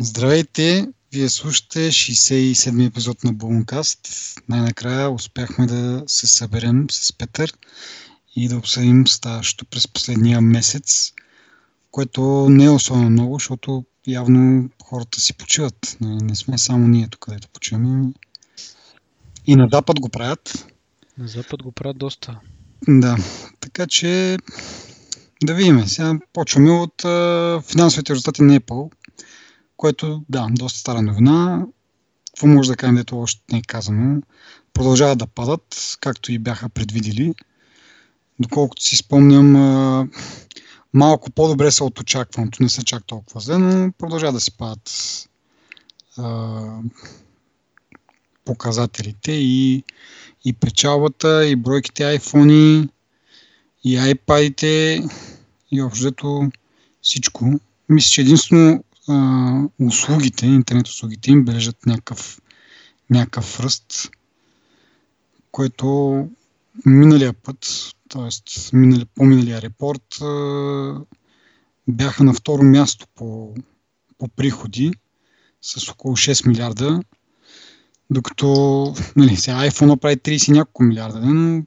Здравейте! Вие слушате 67-ми епизод на Булнкаст. Най-накрая успяхме да се съберем с Петър и да обсъдим ставащото през последния месец, което не е особено много, защото явно хората си почиват. Не сме само ние тук, където почиваме. И на Запад го правят. На Запад го правят доста. Да, така че да видим. Сега почваме от а, финансовите резултати на Apple което, да, доста стара новина. Какво може да кажем, дето още не е казано? Продължават да падат, както и бяха предвидили. Доколкото си спомням, малко по-добре са от очакваното, не са чак толкова зле, но продължават да си падат показателите и, и печалбата, и бройките iPhone, и iPad, и общо всичко. Мисля, че единствено услугите, интернет услугите им бележат някакъв, някакъв ръст, което миналия път, т.е. Минали, по-миналия репорт, бяха на второ място по, по приходи с около 6 милиарда, докато нали, сега iPhone прави 30 няколко милиарда, но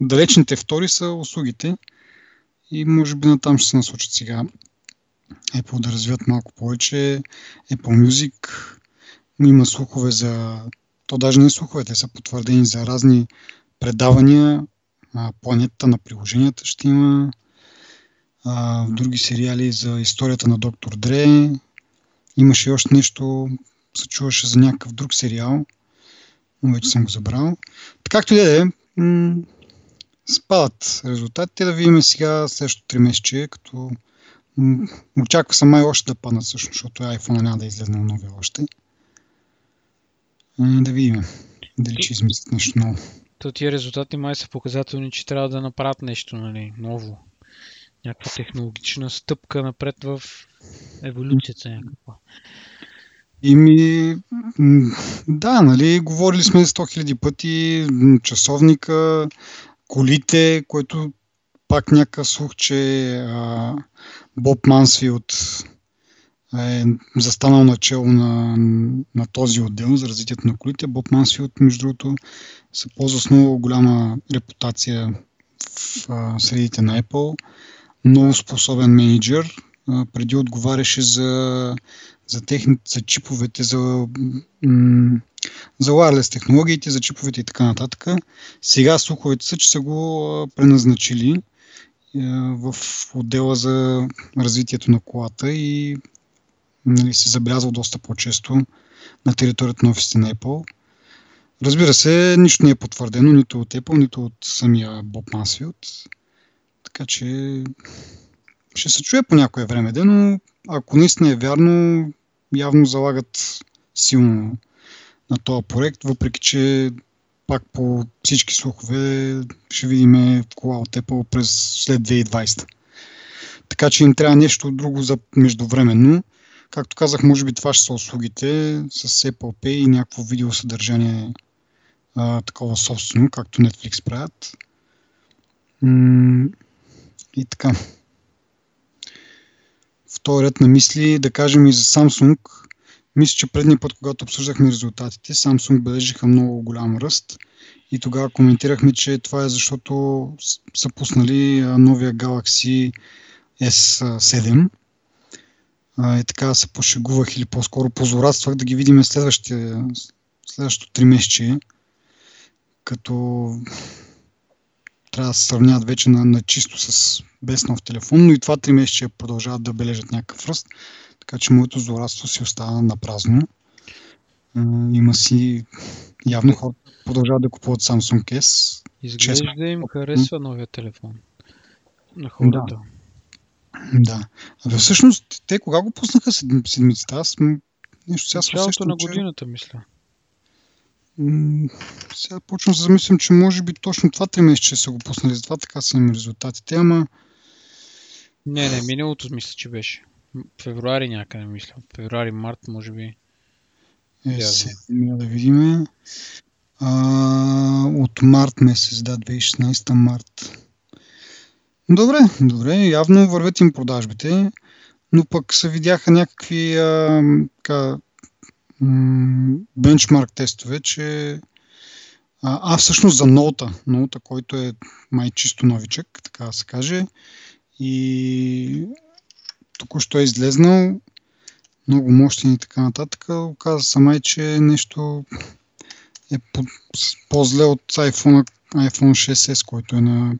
далечните втори са услугите и може би натам ще се насочат сега Apple да развият малко повече. Apple Music има слухове за... То даже не слухове, те са потвърдени за разни предавания. Планетата на приложенията ще има. А, други сериали за историята на доктор Дре. Имаше още нещо, се чуваше за някакъв друг сериал, но вече съм го забрал. Така както и да е, спадат резултатите. Да видим сега следващото 3 месече, като Очаква се май още да паднат всъщност, защото iPhone няма да излезе на новия още. Да видим дали ще измислят нещо ново. То тия резултати май са показателни, че трябва да направят нещо нали, ново. Някаква технологична стъпка напред в еволюцията някаква. Ими, да, нали, говорили сме 100 000 пъти, часовника, колите, който пак някакъв слух, че а, Боб Мансфилд е застанал начало на, на този отдел за развитието на колите. Боб Мансфилд, между другото, се ползва с много голяма репутация в а, средите на Apple. Много способен менеджер. А, преди отговаряше за, за, техни, за чиповете, за, м- за wireless технологиите, за чиповете и така нататък. Сега слуховете са, че са го преназначили в отдела за развитието на колата и нали, се забелязва доста по-често на територията на офисите на Apple. Разбира се, нищо не е потвърдено нито от Apple, нито от самия Боб Мансфилд. Така че ще се чуе по някое време, но ако наистина е вярно, явно залагат силно на този проект, въпреки че пак по всички слухове ще видим кола от Apple през след 2020. Така че им трябва нещо друго за междувременно. Както казах, може би това ще са услугите с Apple Pay и някакво видеосъдържание а, такова собствено, както Netflix правят. и така. Вторият на мисли, да кажем и за Samsung, мисля, че предния път, когато обсъждахме резултатите, Samsung бележиха много голям ръст и тогава коментирахме, че това е защото са пуснали новия Galaxy S7 и така се пошегувах или по-скоро позорадствах да ги видим следващото 3 месече, като трябва да се сравняват вече на, на чисто с без нов телефон, но и това 3 месече продължават да бележат някакъв ръст. Така че моето злорадство си остава на празно. Има си явно хора продължават да купуват Samsung S. Изглежда да им харесва новия телефон на хората. Да. Да. Абе, всъщност, те кога го пуснаха седмицата? Аз нещо сега Началото на годината, че... мисля. М- сега почвам да замислям, че може би точно това три месеца са го пуснали, затова така са им резултатите, ама... Не, не, миналото мисля, че беше. Февруари някъде, мисля. Февруари, март, може би. Е, сега да видим. А, от март месец, да, 2016 март. Добре, добре, явно вървят им продажбите. но пък се видяха някакви а, така, бенчмарк тестове, че а, а всъщност за ноута, ноута, който е май чисто новичък, така да се каже, и току-що е излезнал, много мощен и така нататък, оказа се май, че нещо е по-зле от iPhone, iPhone 6s, който е на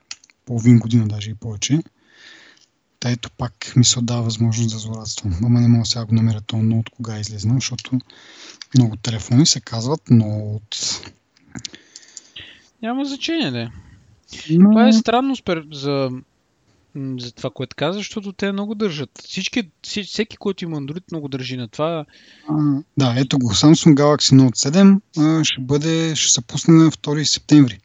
половин година, даже и повече. Та ето пак ми се дава възможност да злорадствам. Ама не мога сега го намеря то от кога е излезнал, защото много телефони се казват от... Няма значение, да. Но... Това е странно за, за това, което каза, защото те много държат. Всички, всеки, който има Android, много държи на това. А, да, ето го. Samsung Galaxy Note 7 а, ще бъде, ще се пусне на 2 септември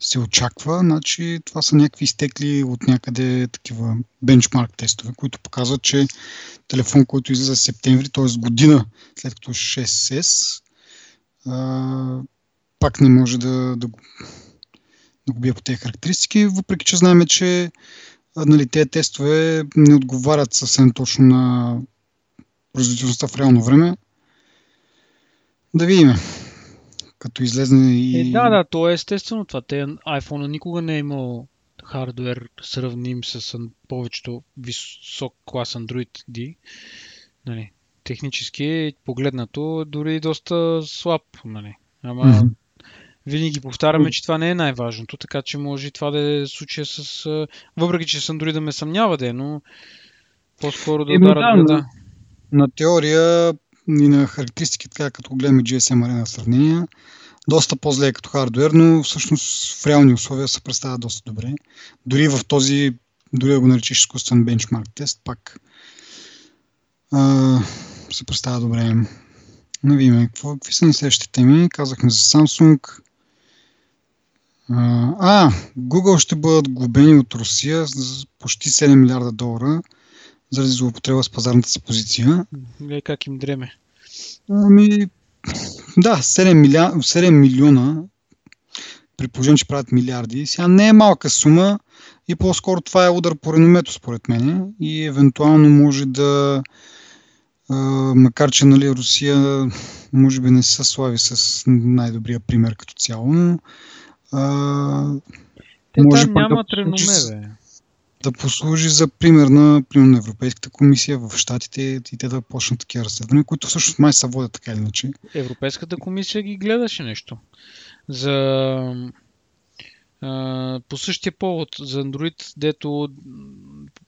се очаква. Значи, това са някакви изтекли от някъде такива бенчмарк тестове, които показват, че телефон, който излиза в септември, т.е. година след като 6S, а, пак не може да, да, да го бие по тези характеристики, въпреки че знаем, че нали, тези тестове не отговарят съвсем точно на производителността в реално време. Да видим като излезне и... Е, да, да, то е естествено това. Те, iPhone никога не е имал хардвер сравним с повечето висок клас Android D. Нали, технически погледнато дори доста слаб. Нали. Ама mm-hmm. Винаги повтаряме, че това не е най-важното, така че може и това да е случая с... Въпреки, че с Android да ме съмнява да е, но по-скоро да ударат да, на, на теория и на характеристики, така като гледаме GSM Arena сравнения, доста по-зле е като хардвер, но всъщност в реални условия се представя доста добре. Дори в този, дори да го наречеш изкуствен бенчмарк тест, пак а, се представя добре. Но видим, какво, какви са на следващите теми? Казахме за Samsung. А, Google ще бъдат глобени от Русия за почти 7 милиарда долара заради злоупотреба с пазарната си позиция. Е, как им дреме? Ами, да, 7, милион, 7 милиона, при положение, че правят милиарди. Сега не е малка сума и по-скоро това е удар по реномето, според мен. И евентуално може да, а, макар че нали, Русия може би не се слави с най-добрия пример като цяло, но а, Те може там нямат да реноме, бе да послужи за пример на, пример на Европейската комисия в Штатите и те да почнат такива разследвания, които всъщност май се водят така или иначе. Европейската комисия ги гледаше нещо. За по същия повод за Android, дето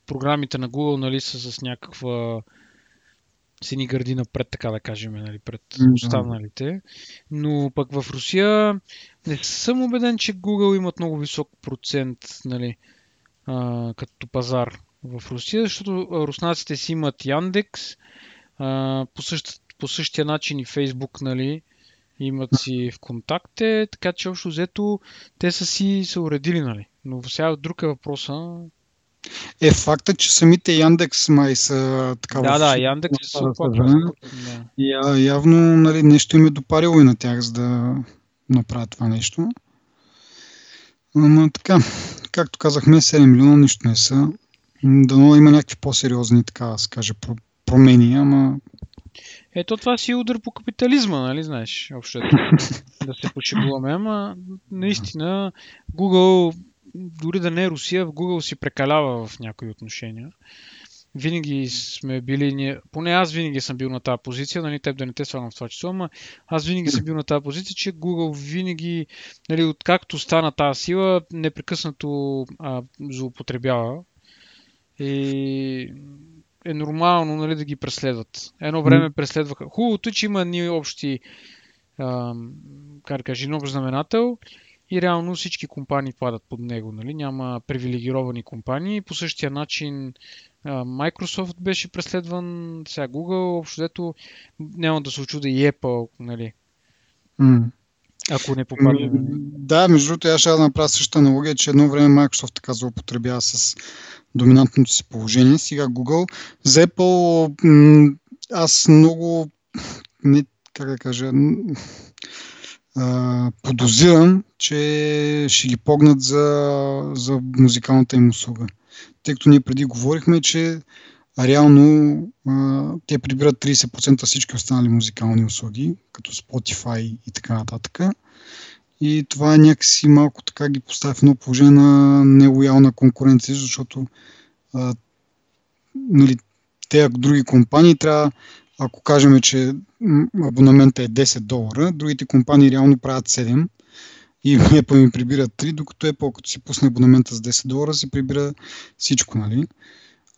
програмите на Google нали, са с някаква сини гърди напред, така да кажем, нали, пред останалите. Но пък в Русия не съм убеден, че Google имат много висок процент нали, а, като пазар в Русия, защото руснаците си имат Яндекс, а, по, същ, по същия начин и Фейсбук, нали, имат си в контакте, така че общо взето те са си се уредили, нали. Но сега друг е въпроса. Е, факта, че самите Яндекс май са така. Да, да, Яндекс е супер. Да. Я, явно нали, нещо им е допарило и на тях, за да направят това нещо. Ама така, както казахме, 7 милиона нищо не са. Дано има някакви по-сериозни, така да се каже, промени, ама... Ето това си е удар по капитализма, нали знаеш, общо да се пошегуваме, ама наистина Google, дори да не е Русия, в Google си прекалява в някои отношения винаги сме били, ние, поне аз винаги съм бил на тази позиция, нали, теб да не те свалям в това число, ама аз винаги съм бил на тази позиция, че Google винаги, нали, откакто стана тази сила, непрекъснато а, злоупотребява. И е нормално нали, да ги преследват. Едно време преследваха. Хубавото е, че има ние общи, а, как да кажа, общ знаменател и реално всички компании падат под него. Нали? Няма привилегировани компании. По същия начин Microsoft беше преследван, сега Google, общо дето няма да се очуда и Apple, нали? Mm. Ако не попадне. Да, между другото, аз ще да направя същата аналогия, че едно време Microsoft така злоупотребява с доминантното си положение. Сега Google. За Apple аз много не, как да кажа, подозирам, че ще ги погнат за, за музикалната им услуга тъй като ние преди говорихме, че реално а, те прибират 30% всички останали музикални услуги, като Spotify и така нататък. И това някакси малко така ги поставя в едно положение на нелоялна конкуренция, защото а, нали, те други компании трябва, ако кажем, че абонамента е 10 долара, другите компании реално правят 7 и Apple ми прибира 3, докато Apple като си пусне абонамента с 10 долара, си прибира всичко, нали?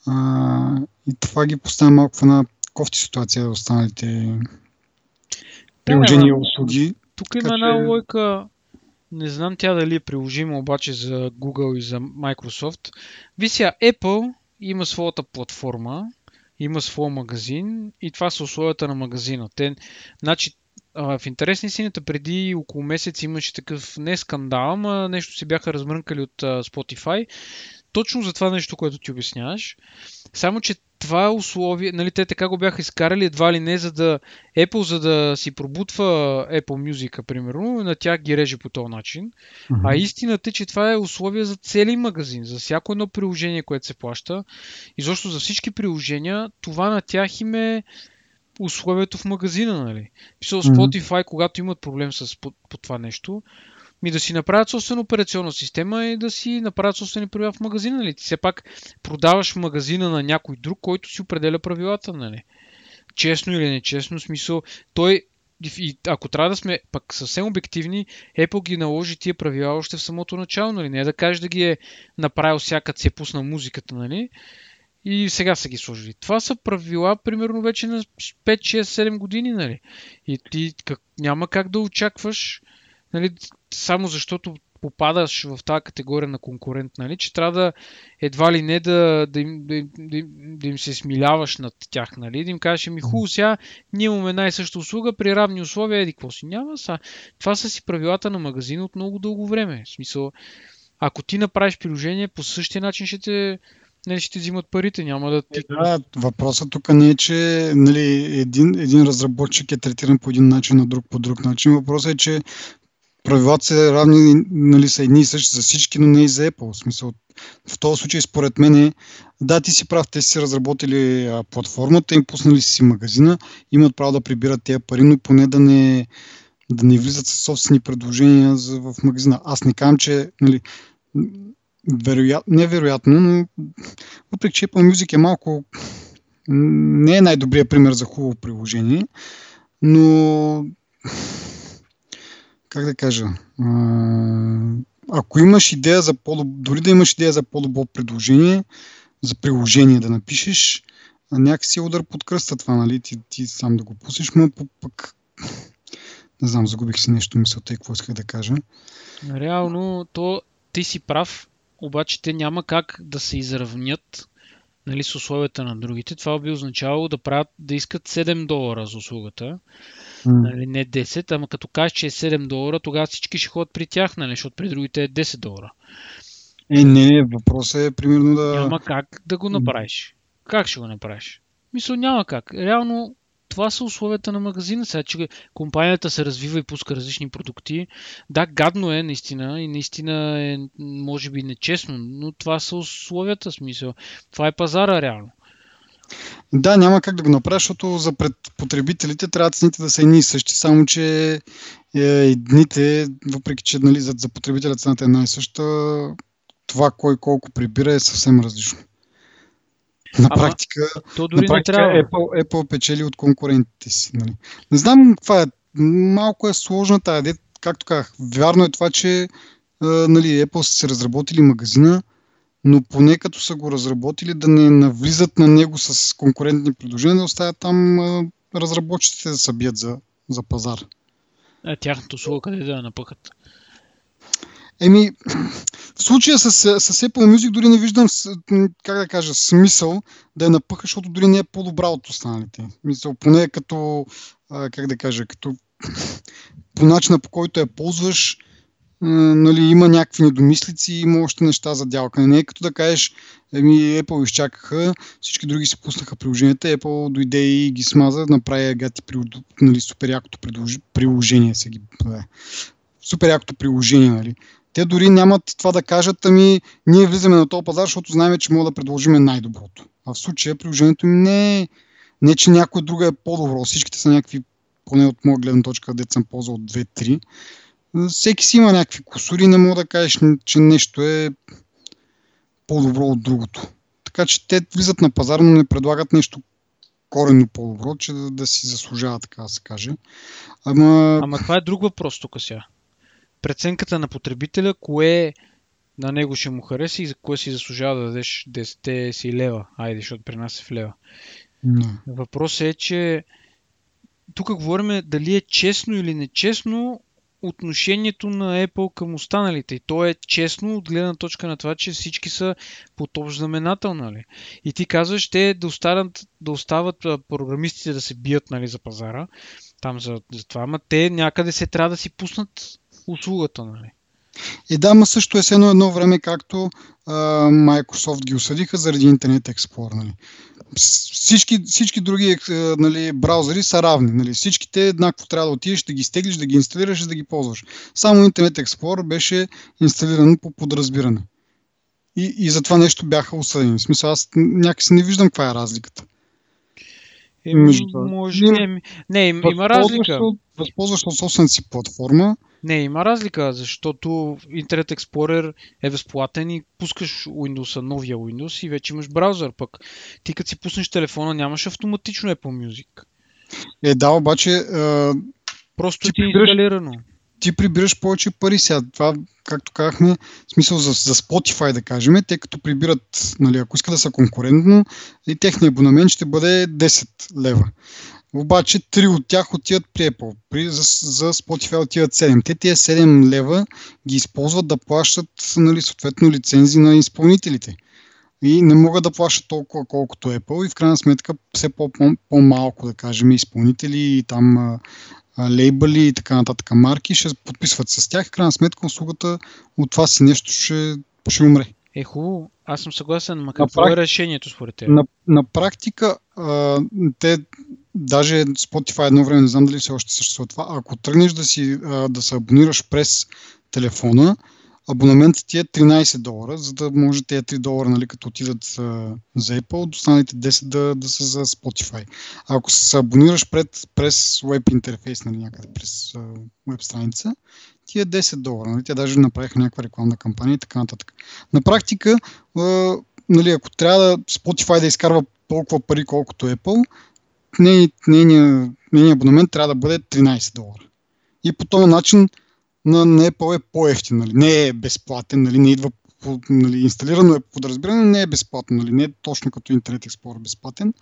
А, и това ги поставя малко в една кофти ситуация за останалите приложения и услуги. Тук има една че... лойка, не знам тя дали е приложима обаче за Google и за Microsoft. Вися, Apple има своята платформа, има своя магазин и това са условията на магазина. Те, значи, в интересни сините преди около месец имаше такъв не скандал, а нещо си бяха размрънкали от Spotify. Точно за това нещо, което ти обясняваш. Само, че това условие, нали, те така го бяха изкарали едва ли не, за да Apple, за да си пробутва Apple Music, примерно, на тях ги реже по този начин. Mm-hmm. А истината е, че това е условие за цели магазин, за всяко едно приложение, което се плаща. И защо за всички приложения, това на тях им е условието в магазина, нали? Писал Spotify, mm-hmm. когато имат проблем с по, по това нещо, ми да си направят собствена операционна система и да си направят собствени правила в магазина, нали? Ти все пак продаваш магазина на някой друг, който си определя правилата, нали? Честно или нечестно, смисъл, той и ако трябва да сме пък съвсем обективни, Apple ги наложи тия правила още в самото начало, нали? Не е да кажеш да ги е направил всяка се пусна музиката, нали? и сега са ги сложили. Това са правила, примерно, вече на 5, 6, 7 години, нали? И ти как, няма как да очакваш, нали, само защото попадаш в тази категория на конкурент, нали, че трябва да едва ли не да, да, им, да, да, да им се смиляваш над тях, нали, да им кажеш, ми хубаво сега, ние имаме една и съща услуга при равни условия, еди какво си няма, са. това са си правилата на магазина от много дълго време. В смисъл, ако ти направиш приложение, по същия начин ще те, нали, ще ти взимат парите, няма да ти... Е, да, въпросът тук не е, че нали, един, един разработчик е третиран по един начин, а друг по друг начин. Въпросът е, че правилата са равни, нали, са едни и същи за всички, но не и за Apple. В смисъл, в този случай, според мен, е, да, ти си прав, те си разработили а, платформата, им пуснали си магазина, имат право да прибират тези пари, но поне да не, да не влизат със собствени предложения за, в магазина. Аз не казвам, че нали, вероятно, невероятно, но въпреки че Apple Music е малко не е най-добрият пример за хубаво приложение, но как да кажа, ако имаш идея за по дори да имаш идея за по-добро предложение, за приложение да напишеш, някакси удар под кръста това, нали? Ти, ти сам да го пуснеш, но пък не знам, загубих си нещо мисълта и какво исках да кажа. Реално, то ти си прав, обаче те няма как да се изравнят нали, с условията на другите. Това би означавало да, правят, да искат 7 долара за услугата, mm. нали, не 10, ама като кажеш, че е 7 долара, тогава всички ще ходят при тях, нали, защото при другите е 10 долара. Е, не, не, въпросът е примерно да... Няма как да го направиш. Как ще го направиш? Мисля, няма как. Реално това са условията на магазина. Сега, че компанията се развива и пуска различни продукти. Да, гадно е наистина и наистина е, може би, нечестно, но това са условията, смисъл. Това е пазара реално. Да, няма как да го направиш, защото за пред потребителите трябва цените да са едни и същи, само че е, едните, въпреки че нали, за, за потребителя цената е една и съща, това кой колко прибира е съвсем различно. На практика, то дори на практика не трябва. Apple, Apple печели от конкурентите си. Нали. Не знам каква е. Малко е сложна тази. Както казах, вярно е това, че нали, Apple са се разработили магазина, но поне като са го разработили да не навлизат на него с конкурентни предложения, да оставят там разработчиците да се бият за, за пазар. Е, тяхното услуга къде да я напъхат? Еми, в случая с, с Apple Music дори не виждам, как да кажа, смисъл да я напъха, защото дори не е по-добра от останалите. Мисъл, поне като, как да кажа, като по начина по който я ползваш, нали, има някакви недомислици, има още неща за дялка. Не е като да кажеш, еми Apple изчакаха, всички други си пуснаха приложенията, Apple дойде и ги смаза, направи агати нали, супер якото приложение. Се ги, супер якото приложение, нали Те дори нямат това да кажат, ами ние влизаме на този пазар, защото знаем, че мога да предложим най-доброто. А в случая приложението ми не е, не че някой друга е по-добро. Всичките са някакви, поне от моя гледна точка, където съм ползвал 2-3. Всеки си има някакви косури, не мога да кажеш, че нещо е по-добро от другото. Така че те влизат на пазар, но не предлагат нещо коренно по-добро, че да, да си заслужава, така да се каже. Ама... Ама това е друг въпрос тук сега. Преценката на потребителя, кое на него ще му хареса и за кое си заслужава да дадеш 10 си лева. Айде, защото при нас е в лева. No. Въпросът е, че тук говорим дали е честно или нечестно отношението на Apple към останалите. И то е честно от гледна точка на това, че всички са под общ знаменател. Нали? И ти казваш, те да остават, да остават програмистите да се бият нали, за пазара, там за, за това, ама те някъде се трябва да си пуснат услугата. Нали? И да, ма също е едно едно време, както а, Microsoft ги осъдиха заради Internet Explorer. Нали. Всички, всички други нали, браузъри са равни. Нали. Всичките еднакво трябва да отидеш, да ги стеглиш, да ги инсталираш и да ги ползваш. Само Internet Explorer беше инсталиран по подразбиране. И, и за това нещо бяха осъдени. В смисъл, аз някакси не виждам каква е разликата. Е, може, не, не, има, има разлика. Възползваш от собствената си платформа, не, има разлика, защото Internet Explorer е безплатен и пускаш Windows, новия Windows и вече имаш браузър. Пък ти като си пуснеш телефона, нямаш автоматично Apple Music. Е, да, обаче... А... Просто ти, е инсталирано. Ти прибираш повече пари сега. Това, както казахме, в смисъл за, за Spotify да кажем, те като прибират, нали, ако искат да са конкурентно, и техният абонамент ще бъде 10 лева. Обаче три от тях отиват при Apple. При, за, за Spotify отиват 7. Те тия 7 лева ги използват да плащат нали, съответно лицензи на изпълнителите. И не могат да плащат толкова колкото Apple и в крайна сметка все по- по-малко, да кажем, изпълнители и там а, а, лейбъли и така нататък марки ще подписват с тях. В крайна сметка услугата от това си нещо ще, ще умре. Е, хубаво. Аз съм съгласен, но какво прак... е решението според теб? На, на практика а, те даже Spotify едно време, не знам дали все още съществува това, ако тръгнеш да, си, да се абонираш през телефона, абонаментът ти е 13 долара, за да може тези 3 долара, нали, като отидат за Apple, останалите 10 да, да са за Spotify. А ако се абонираш пред, през веб интерфейс, нали, някъде през веб страница, ти е 10 долара. Нали? Те даже направиха някаква рекламна кампания и така нататък. На практика, нали, ако трябва да Spotify да изкарва толкова пари, колкото Apple, нейният нейния абонамент трябва да бъде 13 долара. И по този начин на, на Apple е по-ефтин. Нали? Не е безплатен, нали? не идва нали, инсталирано е подразбиране, не е безплатно, нали? не е точно като Internet Explorer безплатен,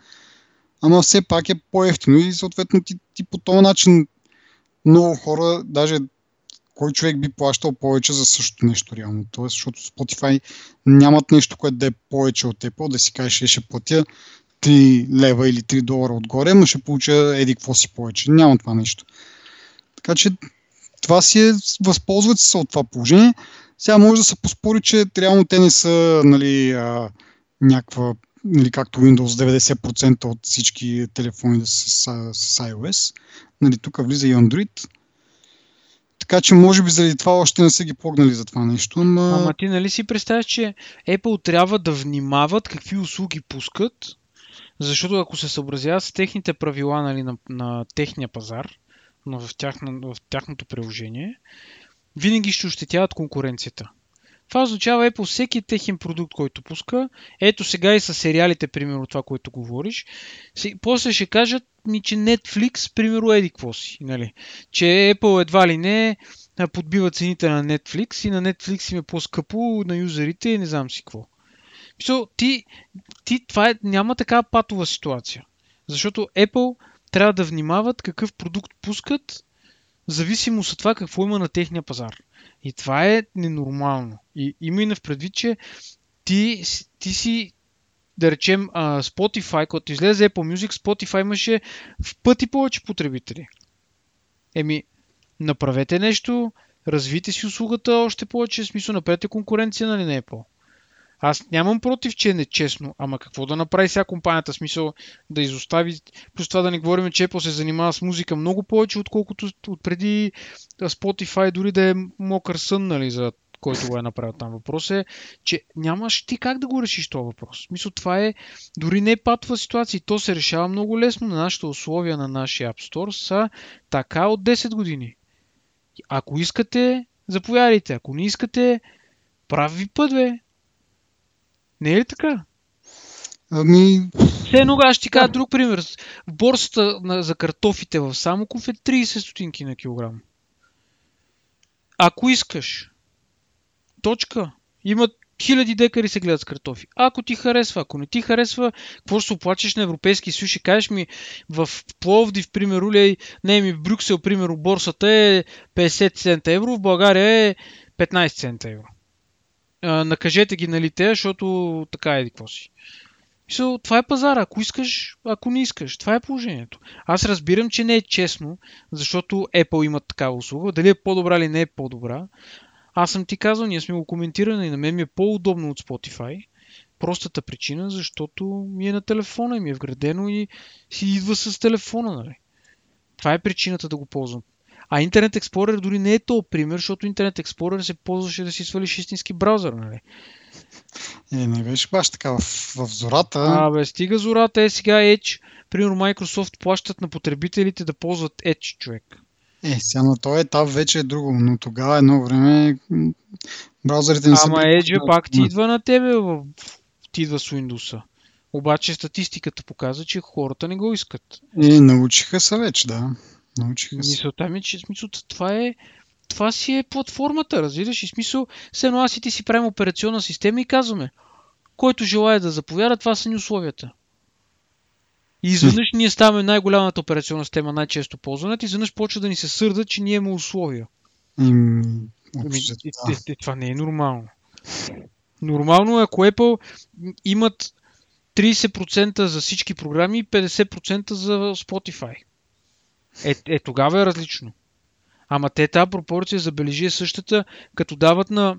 ама все пак е по-ефтино и съответно ти, ти по този начин много хора, даже кой човек би плащал повече за същото нещо реално. Тоест, защото Spotify нямат нещо, което да е повече от Apple, да си кажеш, «Е, ще платя 3 лева или 3 долара отгоре, ама ще получа еди какво си повече. Няма това нещо. Така че това си е, възползват се от това положение. Сега може да се поспори, че реално те не са нали, а, някаква, нали, както Windows 90% от всички телефони да са с, с iOS. Нали, тук влиза и Android. Така че може би заради това още не са ги погнали за това нещо. Но... Ама ти нали си представяш, че Apple трябва да внимават какви услуги пускат, защото ако се съобразяват с техните правила нали, на, на техния пазар, но в, тяхна, в тяхното приложение, винаги ще ощетяват конкуренцията. Това означава Apple всеки техен продукт, който пуска. Ето сега и с сериалите, примерно това, което говориш. После ще кажат ми, че Netflix, примерно, еди какво си. Нали? Че Apple едва ли не подбива цените на Netflix и на Netflix им е по-скъпо на юзерите и не знам си какво. So, ти, ти, това е, няма такава патова ситуация. Защото Apple трябва да внимават какъв продукт пускат, зависимост от това какво има на техния пазар. И това е ненормално. И има и в предвид, че ти, ти си, да речем, Spotify, когато излезе Apple Music, Spotify имаше в пъти повече потребители. Еми, направете нещо, развите си услугата още повече, в смисъл направете конкуренция нали, на Apple. Аз нямам против, че е нечестно, ама какво да направи сега компанията, смисъл да изостави, плюс това да не говорим, че Apple се занимава с музика много повече, отколкото от преди Spotify, дори да е мокър сън, нали, за който го е направил там. Въпрос е, че нямаш ти как да го решиш този въпрос. Мисля, това е дори не е патова ситуация. То се решава много лесно на нашите условия на нашия App Store са така от 10 години. Ако искате, заповядайте. Ако не искате, прави път, бе. Не е ли така? Ами... Все едно, аз ще ти кажа друг пример. Борсата на, за картофите в Самоков е 30 стотинки на килограм. Ако искаш, точка, имат хиляди декари се гледат с картофи. Ако ти харесва, ако не ти харесва, какво ще се оплачеш на Европейски съюз? Ще кажеш ми в Пловдив, примерно, ли, не ми в Брюксел, примерно, борсата е 50 цента евро, в България е 15 цента евро. А, накажете ги, нали, те, защото така е, какво си. Мисъл, това е пазара. Ако искаш, ако не искаш. Това е положението. Аз разбирам, че не е честно, защото Apple имат такава услуга. Дали е по-добра или не е по-добра. Аз съм ти казал, ние сме го коментирали и на мен ми е по-удобно от Spotify. Простата причина, защото ми е на телефона и ми е вградено и си идва с телефона, нали? Това е причината да го ползвам. А Internet Explorer дори не е то пример, защото Internet Explorer се ползваше да си свалиш истински браузър, нали? Е, не беше баш така в, в зората. А, бе, стига зората е сега Edge. Примерно Microsoft плащат на потребителите да ползват Edge, човек. Е, сега на този етап вече е друго, но тогава едно време браузърите не са Ама Edge пак ти идва на тебе, в... ти идва с Windows. Обаче статистиката показва, че хората не го искат. Е, научиха се вече, да. Научиха се. Мисълта ми, че смисъл, това е това си е платформата, разбираш? И смисъл, все едно аз и ти си правим операционна система и казваме, който желая да заповяда, това са ни условията. И изведнъж ние ставаме най-голямата операционна система, най-често ползваната, и изведнъж почва да ни се сърда, че ние имаме условия. Ами, ами, е, е, това не е нормално. Нормално е, ако Apple имат 30% за всички програми и 50% за Spotify. Е, е, тогава е различно. Ама те тази пропорция, забележи, е същата, като дават на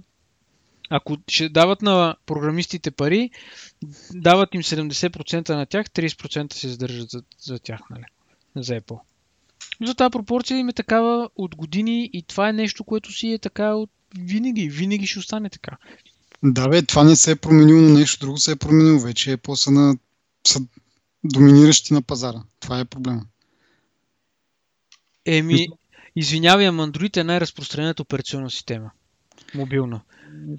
ако ще дават на програмистите пари, дават им 70% на тях, 30% се задържат за, за тях, нали? За Apple. За тази пропорция им е такава от години и това е нещо, което си е така от винаги. Винаги ще остане така. Да, бе, това не се е променило, но нещо друго се е променило. Вече Apple са, на, са доминиращи на пазара. Това е проблема. Еми, Извинявай, ама Android е най-разпространената операционна система. Мобилна.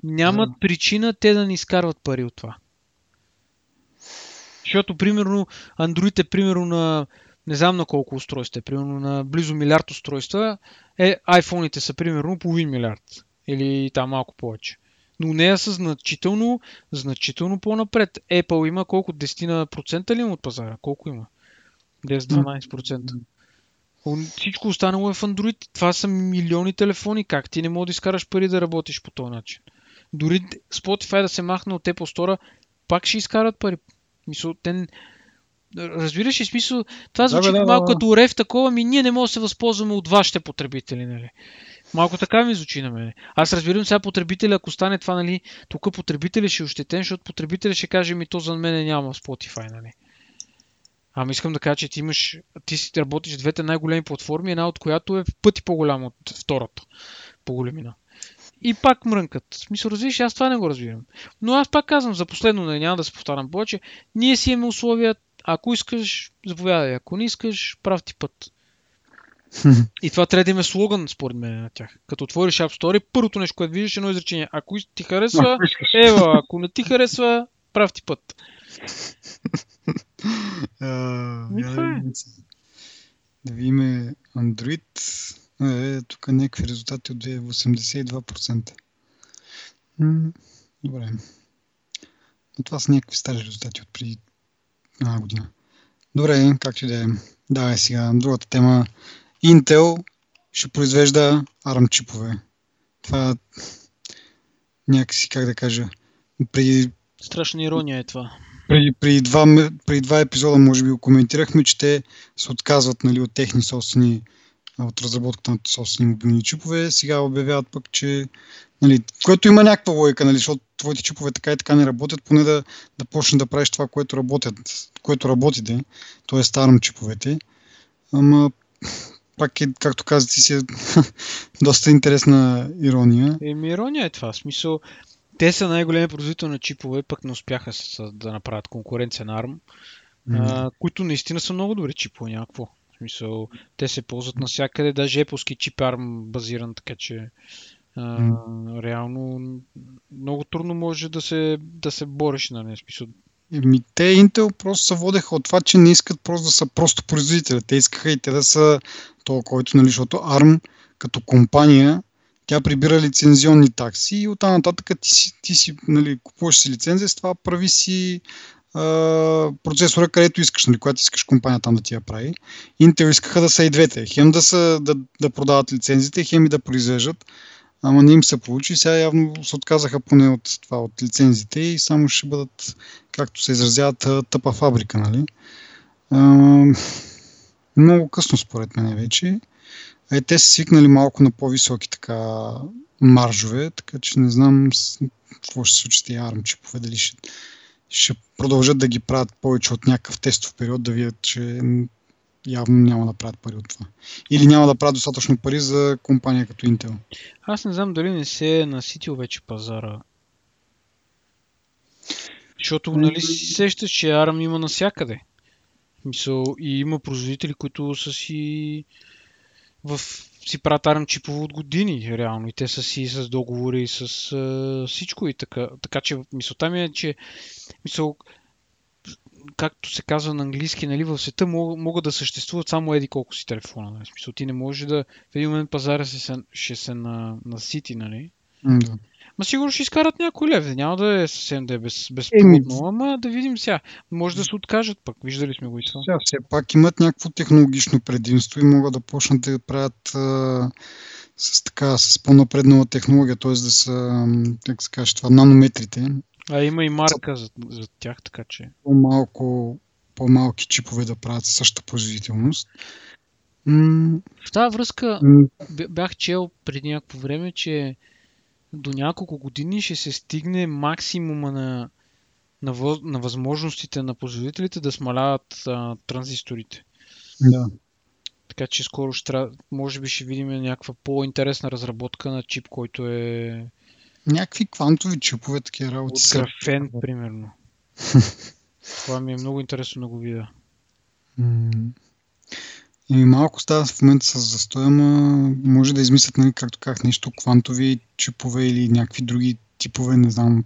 Нямат причина те да ни изкарват пари от това. Защото, примерно, Android е примерно на не знам на колко устройства, е, примерно на близо милиард устройства, е, iPhone-ите са примерно половин милиард. Или там малко повече. Но нея са значително, значително по-напред. Apple има колко? 10% ли има от пазара? Колко има? 10-12%. Всичко останало е в Android. Това са милиони телефони. Как ти не можеш да изкараш пари да работиш по този начин? Дори Spotify да се махне от Apple Store, пак ще изкарат пари. Мисъл, те... Разбираш ли смисъл? Това звучи да, да, малко да, като рев такова, ми ние не можем да се възползваме от вашите потребители, нали? Малко така ми звучи на мен. Аз разбирам сега потребителя, ако стане това, нали, тук потребителя ще е ощетен, защото потребителя ще каже ми то за мен няма Spotify, нали? Ама искам да кажа, че ти имаш, ти си работиш двете най-големи платформи, една от която е в пъти по-голяма от втората по големина. И пак мрънкат. Смисъл, разбираш, аз това не го разбирам. Но аз пак казвам, за последно, не няма да се повтарям повече, ние си имаме условия, ако искаш, заповядай, ако не искаш, прав ти път. И това трябва да има слоган, според мен, на тях. Като отвориш App Store, първото нещо, което виждаш, е едно изречение. Ако ти харесва, ева, ако не ти харесва, прав ти път. Е. да видим Android. Е, тук някакви резултати от 82%. Добре. Но това са някакви стари резултати от преди една година. Добре, както и да е. Давай сега, другата тема. Intel ще произвежда ARM чипове. Това някакси, как да кажа, преди... Страшна ирония е това преди, преди, два, преди два епизода, може би, го коментирахме, че те се отказват нали, от техни собствени, от разработката на собствени мобилни чипове. Сега обявяват пък, че нали, което има някаква логика, нали, защото твоите чипове така и така не работят, поне да, да почне да правиш това, което работят, което работите, т.е. старам чиповете. Ама пак е, както каза ти си, е доста интересна ирония. Еми, ирония е това. В смисъл, те са най-големи производител на чипове, пък не успяха с, да направят конкуренция на ARM, mm. а, които наистина са много добри чипове, някакво. В смисъл, те се ползват навсякъде, даже Apple чип ARM базиран, така че а, mm. реално много трудно може да се, да се бориш на нали, смисъл. Еми, те Intel просто се водеха от това, че не искат просто да са просто производители. Те искаха и те да са то, който, нали, защото ARM като компания тя прибира лицензионни такси и оттам нататък ти си, ти си нали, купуваш си лицензия, с това прави си а, процесора, където искаш, нали, когато искаш компания там да ти я прави. Intel искаха да са и двете. Хем да, са, да, да продават лицензите, хем и да произвеждат. Ама не им се получи. Сега явно се отказаха поне от това, от лицензите и само ще бъдат, както се изразяват, тъпа фабрика, нали? А, много късно според мен вече. Е, те са свикнали малко на по-високи така маржове, така че не знам какво ще се случи с тези ARM чипове, дали ще, ще продължат да ги правят повече от някакъв тестов период, да видят, че явно няма да правят пари от това. Или няма да правят достатъчно пари за компания като Intel. Аз не знам дали не се е наситил вече пазара. Защото, нали си сещаш, че ARM има навсякъде. Мисъл, и има производители, които са си в, си правят ARM чипове от години, реално. И те са си с договори с а, всичко и така. Така че мисълта ми е, че мисъл, както се казва на английски, нали, в света могат, могат да съществуват само еди колко си телефона. Нали? Смисъл, ти не може да в един момент пазара се, ще се на, насити, нали? Да. Ма сигурно ще изкарат някой лев. Няма да е съвсем да е без, безплодно, ама да видим сега. Може да се откажат пък. Виждали сме го и това. Сега все пак имат някакво технологично предимство и могат да почнат да правят а, с, така, с по-напреднала технология, т.е. да са, как се каже, това, нанометрите. А има и марка за, за тях, така че. По-малко, по-малки чипове да правят същата производителност. В тази връзка бях чел преди някакво време, че до няколко години ще се стигне максимума на, на, въз, на възможностите на производителите да смаляват а, транзисторите. Да. Така че скоро ще може би ще видим някаква по-интересна разработка на чип, който е... Някакви квантови чипове, такива работи. От графен, са... примерно. Това ми е много интересно да го видя. И малко става в момента с застоя, ама може да измислят, нали, както как нещо, квантови чипове или някакви други типове, не знам,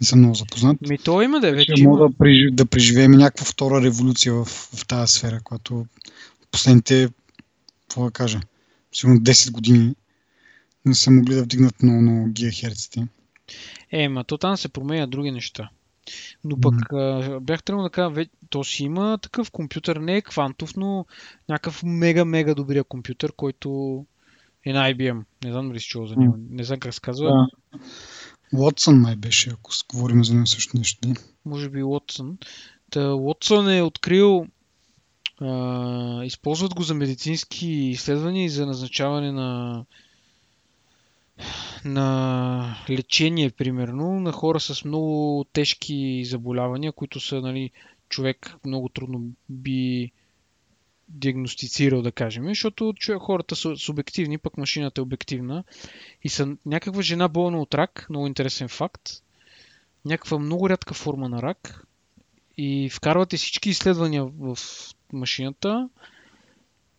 не съм много запознат. Ми то има да вече. Мога да, прежив... да преживеем някаква втора революция в, в тази сфера, която последните, какво да кажа, сигурно 10 години не са могли да вдигнат много, много гигахерците. Е, ма то там се променят други неща. Но пък mm-hmm. бях тръгнал да кажа, то си има такъв компютър, не е квантов, но някакъв мега-мега добрия компютър, който е на IBM. Не знам дали си чувал за него. Не знам как се казва. Да. Май беше, ако говорим за него също нещо. Не? Може би Уотсън. Та Уотсън е открил а, използват го за медицински изследвания и за назначаване на на лечение, примерно, на хора с много тежки заболявания, които са, нали, човек много трудно би диагностицирал, да кажем, защото хората са субективни, пък машината е обективна. И са някаква жена болна от рак, много интересен факт, някаква много рядка форма на рак и вкарвате всички изследвания в машината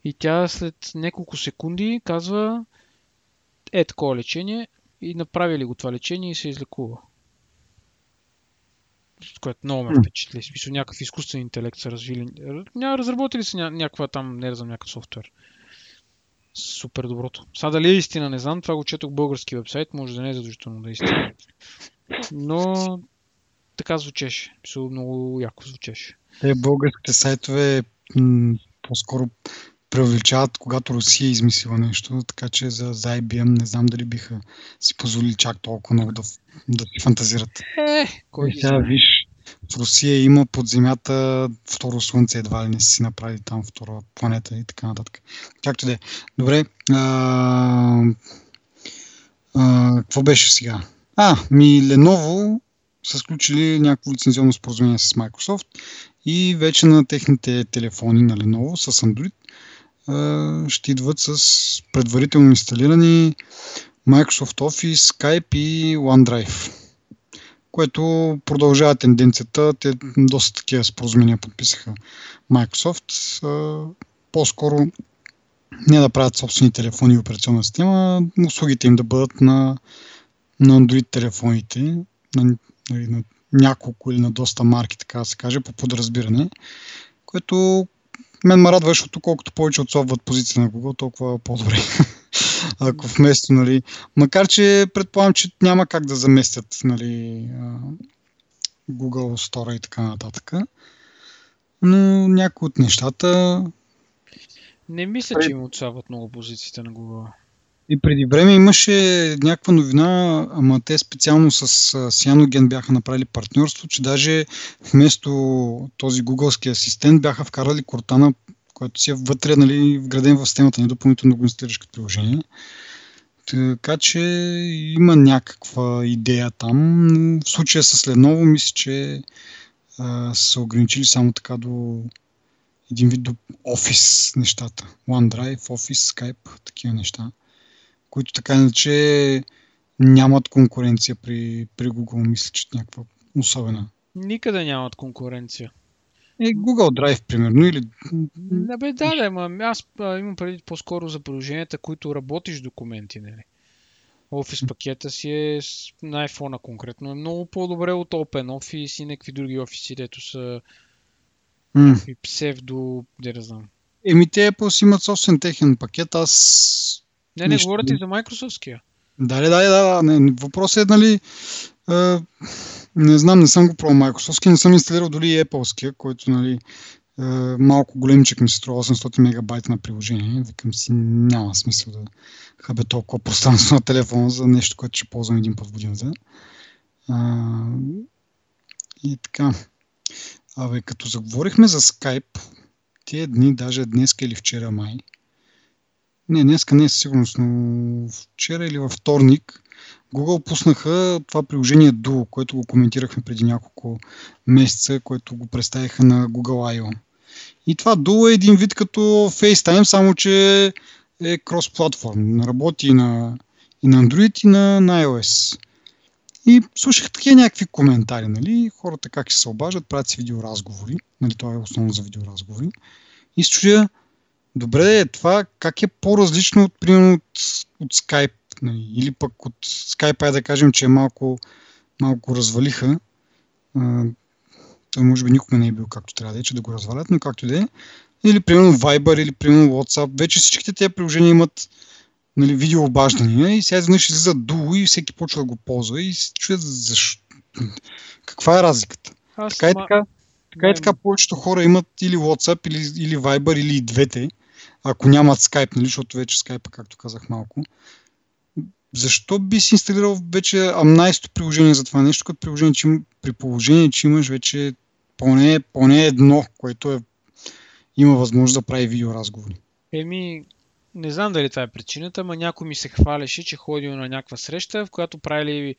и тя след няколко секунди казва е такова лечение и направили го това лечение и се излекува. Което много ме впечатли. В смисъл някакъв изкуствен интелект са развили. Ня, разработили са ня, някаква там, не знам, някакъв софтуер. Супер доброто. Сега дали е истина, не знам. Това го четох български вебсайт, може да не е задължително да е истина. Но така звучеше. Мисъл, много яко звучеше. Те българските сайтове м- по-скоро преувеличават, когато Русия е измислила нещо, така че за, за IBM не знам дали биха си позволили чак толкова много да, да фантазират. Е, кой е, сега виж, в Русия има под земята второ слънце, едва ли не си направили там втора планета и така нататък. Както да е. Добре. А, а, какво беше сега? А, ми Lenovo са сключили някакво лицензионно споразумение с Microsoft и вече на техните телефони на Lenovo с Android ще идват с предварително инсталирани Microsoft Office, Skype и OneDrive, което продължава тенденцията. Те доста такива споразумения подписаха Microsoft. По-скоро не да правят собствени телефони и операционна система, услугите им да бъдат на, на Android телефоните, на, нали, на няколко или на доста марки, така да се каже, по подразбиране, което мен ме радва, защото колкото повече отсобват позиция на Google, толкова по-добре. Ако вместо, нали, макар че предполагам, че няма как да заместят нали, Google Store и така нататък. Но някои от нещата... Не мисля, че им отсабват много позициите на Google. И преди време имаше някаква новина, ама те специално с Cyanogen бяха направили партньорство, че даже вместо този гугълски асистент бяха вкарали Cortana, който си е вътре, нали, вграден в системата, не допълнително го инсталираш като приложение. Така че има някаква идея там. Но в случая с Lenovo мисля, че а, са ограничили само така до един вид до офис нещата. OneDrive, Office, Skype, такива неща които така иначе нямат конкуренция при, при Google, мисля, че е някаква особена. Никъде нямат конкуренция. Е, Google Drive, примерно, или... Не бе, да, да, ма, аз а, имам преди по-скоро за приложенията, които работиш документи, нали? Офис пакета си е на iPhone конкретно. Е много по-добре от OpenOffice и някакви други офиси, дето са mm. псевдо, де да знам. Еми, те Apple имат собствен техен пакет. Аз не, не, говорите и за Microsoftския. Да, да, да, да. Не, въпросът е, нали, а, не знам, не съм го пробвал Microsoft, не съм инсталирал дори и Apple, който, нали, а, малко големчък ми се струва 800 мегабайта на приложение. Викам си, няма смисъл да хабе толкова пространство на телефона за нещо, което ще ползвам един път в годината. А, и така. Абе, като заговорихме за Skype, тия дни, даже днес или вчера май, не, днеска не е със сигурност, но вчера или във вторник Google пуснаха това приложение Duo, което го коментирахме преди няколко месеца, което го представиха на Google I.O. И това Duo е един вид като FaceTime, само че е крос-платформ. Работи и на, и на Android, и на, на iOS. И слушах такива някакви коментари, нали? Хората как се обаждат, правят си видеоразговори. Нали, това е основно за видеоразговори. И се чудя, Добре, това как е по-различно от, примерно, от, от Skype? Нали? Или пък от Skype, да кажем, че е малко, малко развалиха. А, той може би никога не е бил както трябва да е, че да го развалят, но както да е. Или примерно Viber, или примерно WhatsApp. Вече всичките тези приложения имат нали, видеообаждания и сега изведнъж излизат Duo и всеки почва да го ползва и се чуят защо. Каква е разликата? Аз така и така, така и така повечето хора имат или WhatsApp, или, или Viber, или и двете ако нямат Skype, нали, защото вече Skype, както казах малко. Защо би си инсталирал вече амнайсто приложение за това нещо, като приложение, че, при положение, че имаш вече поне, поне едно, което е, има възможност да прави видеоразговори? Еми, не знам дали това е причината, но някой ми се хвалеше, че ходил на някаква среща, в която правили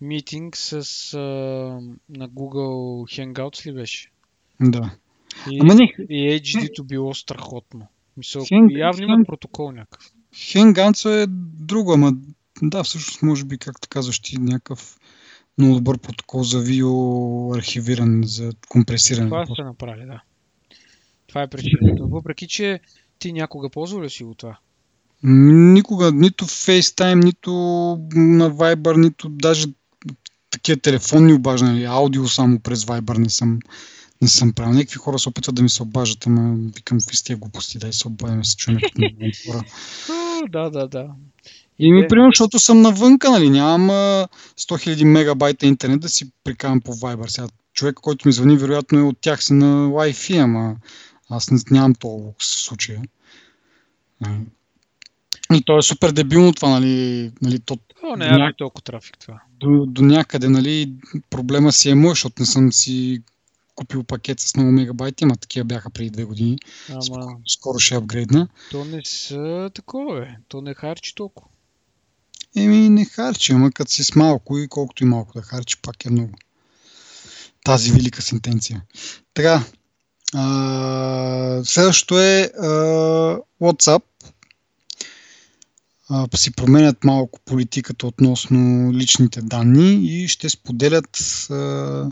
митинг с а, на Google Hangouts ли беше? Да. И, Ама не... и HD-то било страхотно. Мисъл, Хен, явно има протокол някакъв. Хенганцо е друго, ама да, всъщност може би, както казваш ти, някакъв много добър протокол за видео архивиране, за компресиране. Това сте направили, да. Това е причината. Въпреки, че ти някога ползва ли си го това? Никога, нито FaceTime, нито на Viber, нито даже такива телефонни обаждания, аудио само през Viber не съм не съм правил. Някакви хора се опитват да ми се обажат, ама викам какви сте глупости, дай се обадим, се чуем хора. Да, да, да. И ми, примерно, защото съм навънка, нали, нямам 100 000 мегабайта интернет да си прикавам по Viber. Сега човек, който ми звъни, вероятно е от тях си на Wi-Fi, ама аз не, нямам толкова случая. И то е супер дебилно това, нали, нали то, О, не е ня... толкова трафик това. До, до някъде, нали, проблема си е мой, защото не съм си купил пакет с много мегабайти, ама такива бяха преди две години. Ама... Скоро, скоро ще апгрейдна. То не са такова, бе. То не харчи толкова. Еми, не харчи, ама като си с малко и колкото и малко да харчи, пак е много. Тази велика сентенция. Така, а, следващото е а, WhatsApp а, си променят малко политиката относно личните данни и ще споделят а,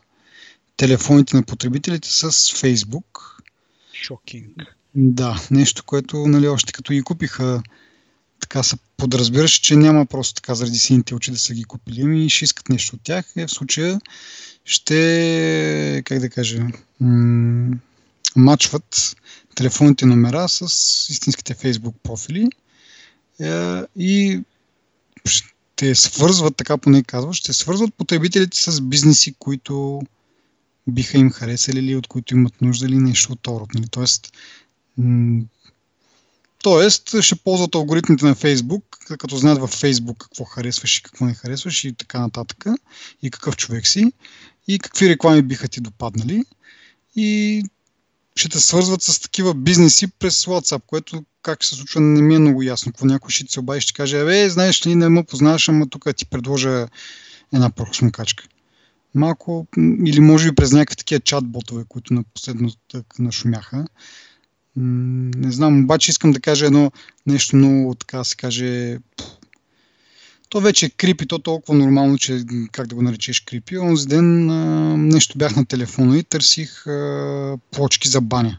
телефоните на потребителите с Facebook. Шокинг. Да, нещо, което нали, още като ги купиха, така се подразбираше, че няма просто така заради сините очи да са ги купили и ще искат нещо от тях. Е, в случая ще, как да кажа, м- мачват телефонните номера с истинските Facebook профили е, и ще свързват, така поне казва, ще свързват потребителите с бизнеси, които биха им харесали или от които имат нужда или нещо от род. Нали? Тоест, м- Тоест, ще ползват алгоритмите на Facebook, като знаят във Facebook какво харесваш и какво не харесваш и така нататък, и какъв човек си, и какви реклами биха ти допаднали. И ще те свързват с такива бизнеси през WhatsApp, което как се случва не ми е много ясно. Ако някой ще се обади, ще каже, абе, знаеш ли, не ме познаваш, ама тук ти предложа една прохосмокачка. Малко, или може би през някакви такива чат-ботове, които напоследно так нашумяха. Не знам, обаче искам да кажа едно нещо много, така се каже, то вече е крипи, то толкова нормално, че как да го наречеш крипи. Онзи ден а, нещо бях на телефона и търсих а, плочки за баня.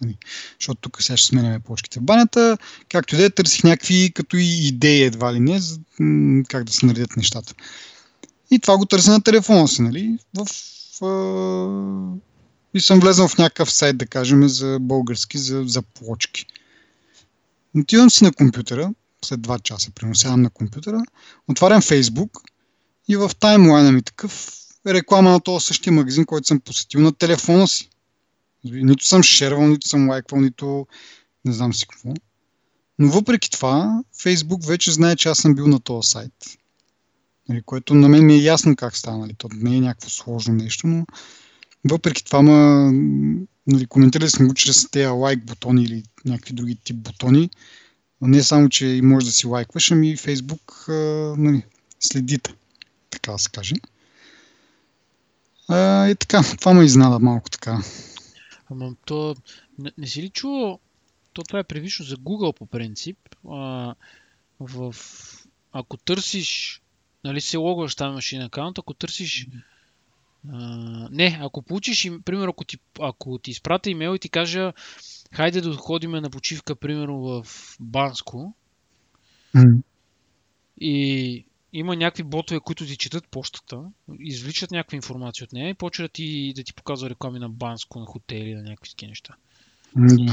Нали, защото тук сега ще сменяме плочките в банята. Както и да е, търсих някакви като и идеи едва ли не, за, как да се наредят нещата. И това го търся на телефона си, нали? В, а, и съм влезнал в някакъв сайт, да кажем, за български, за, за плочки. Отивам си на компютъра, след 2 часа, приносявам на компютъра, отварям Фейсбук и в таймлайна ми такъв реклама на този същия магазин, който съм посетил на телефона си. Нито съм шервал, нито съм лайквал, нито не знам си какво. Но въпреки това, Фейсбук вече знае, че аз съм бил на този сайт. Нали, което на мен ми е ясно как стана. Нали. То не е някакво сложно нещо, но въпреки това, ма, нали, коментирали сме го чрез тези лайк бутони или някакви други тип бутони. Не само, че и може да си лайкваш, ами Фейсбук нали, следите, така да се каже. А, и така, това ме изнада малко така. Ама то, не, не си ли чувал, то това е превично за Google по принцип. А, в, ако търсиш, нали се логваш там имаш и аккаунт, ако търсиш а, не, ако получиш, примерно, ако ти, ако ти изпратя имейл и ти кажа хайде да ходиме на почивка, примерно в Банско Mm. и има някакви ботове, които ти четат почтата, извличат някаква информация от нея и почват да ти, да ти показва реклами на Банско, на хотели, на някакви такива неща. Да.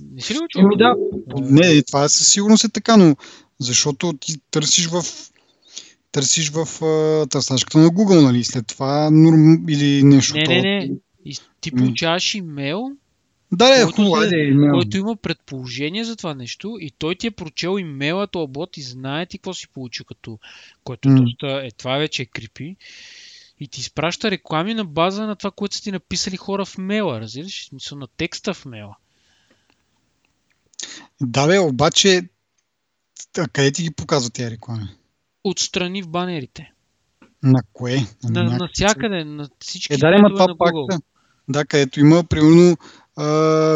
Не си ли го чул? Еми да, не, това със сигурност е така, но защото ти търсиш в търсиш в търсачката на Google, нали? След това норм... или нещо. Не, не, не. И ти получаваш имейл, Да, е който, хубаво. се- айде, имейл. който има предположение за това нещо и той ти е прочел имейла, този бот и знае ти какво си получил като, което е М. доста, е, това вече е крипи. И ти изпраща реклами на база на това, което са ти написали хора в мейла, разбираш? В смисъл на текста в мейла. Да, бе, обаче а къде ти ги показва тези реклами? Отстрани в банерите. На кое? На, някакви- навсякъде, на всички Е, да, сайтове това на пак Google. е. Да, където има, примерно,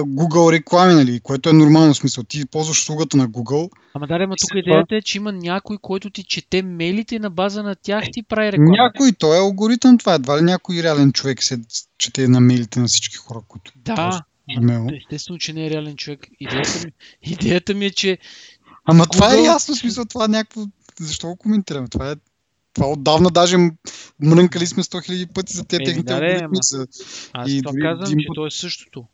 Google реклами, нали, което е нормално в смисъл. Ти ползваш услугата на Google. Ама да, ама тук след това- идеята е, че има някой, който ти чете мейлите и на база на тях ти прави реклама. Някой, той е алгоритъм, това едва ли някой реален човек се чете на мейлите на всички хора, които Да, ползват имейл. естествено, че не е реален човек. Идеята ми, идеята ми е, че Ама това е Google- ясно, смисъл, това е някакво... Защо го коментираме? Това е това отдавна даже мрънкали сме 100 000 пъти за тези техните да, алгоритми. За... аз И това дори казвам, един че то е същото,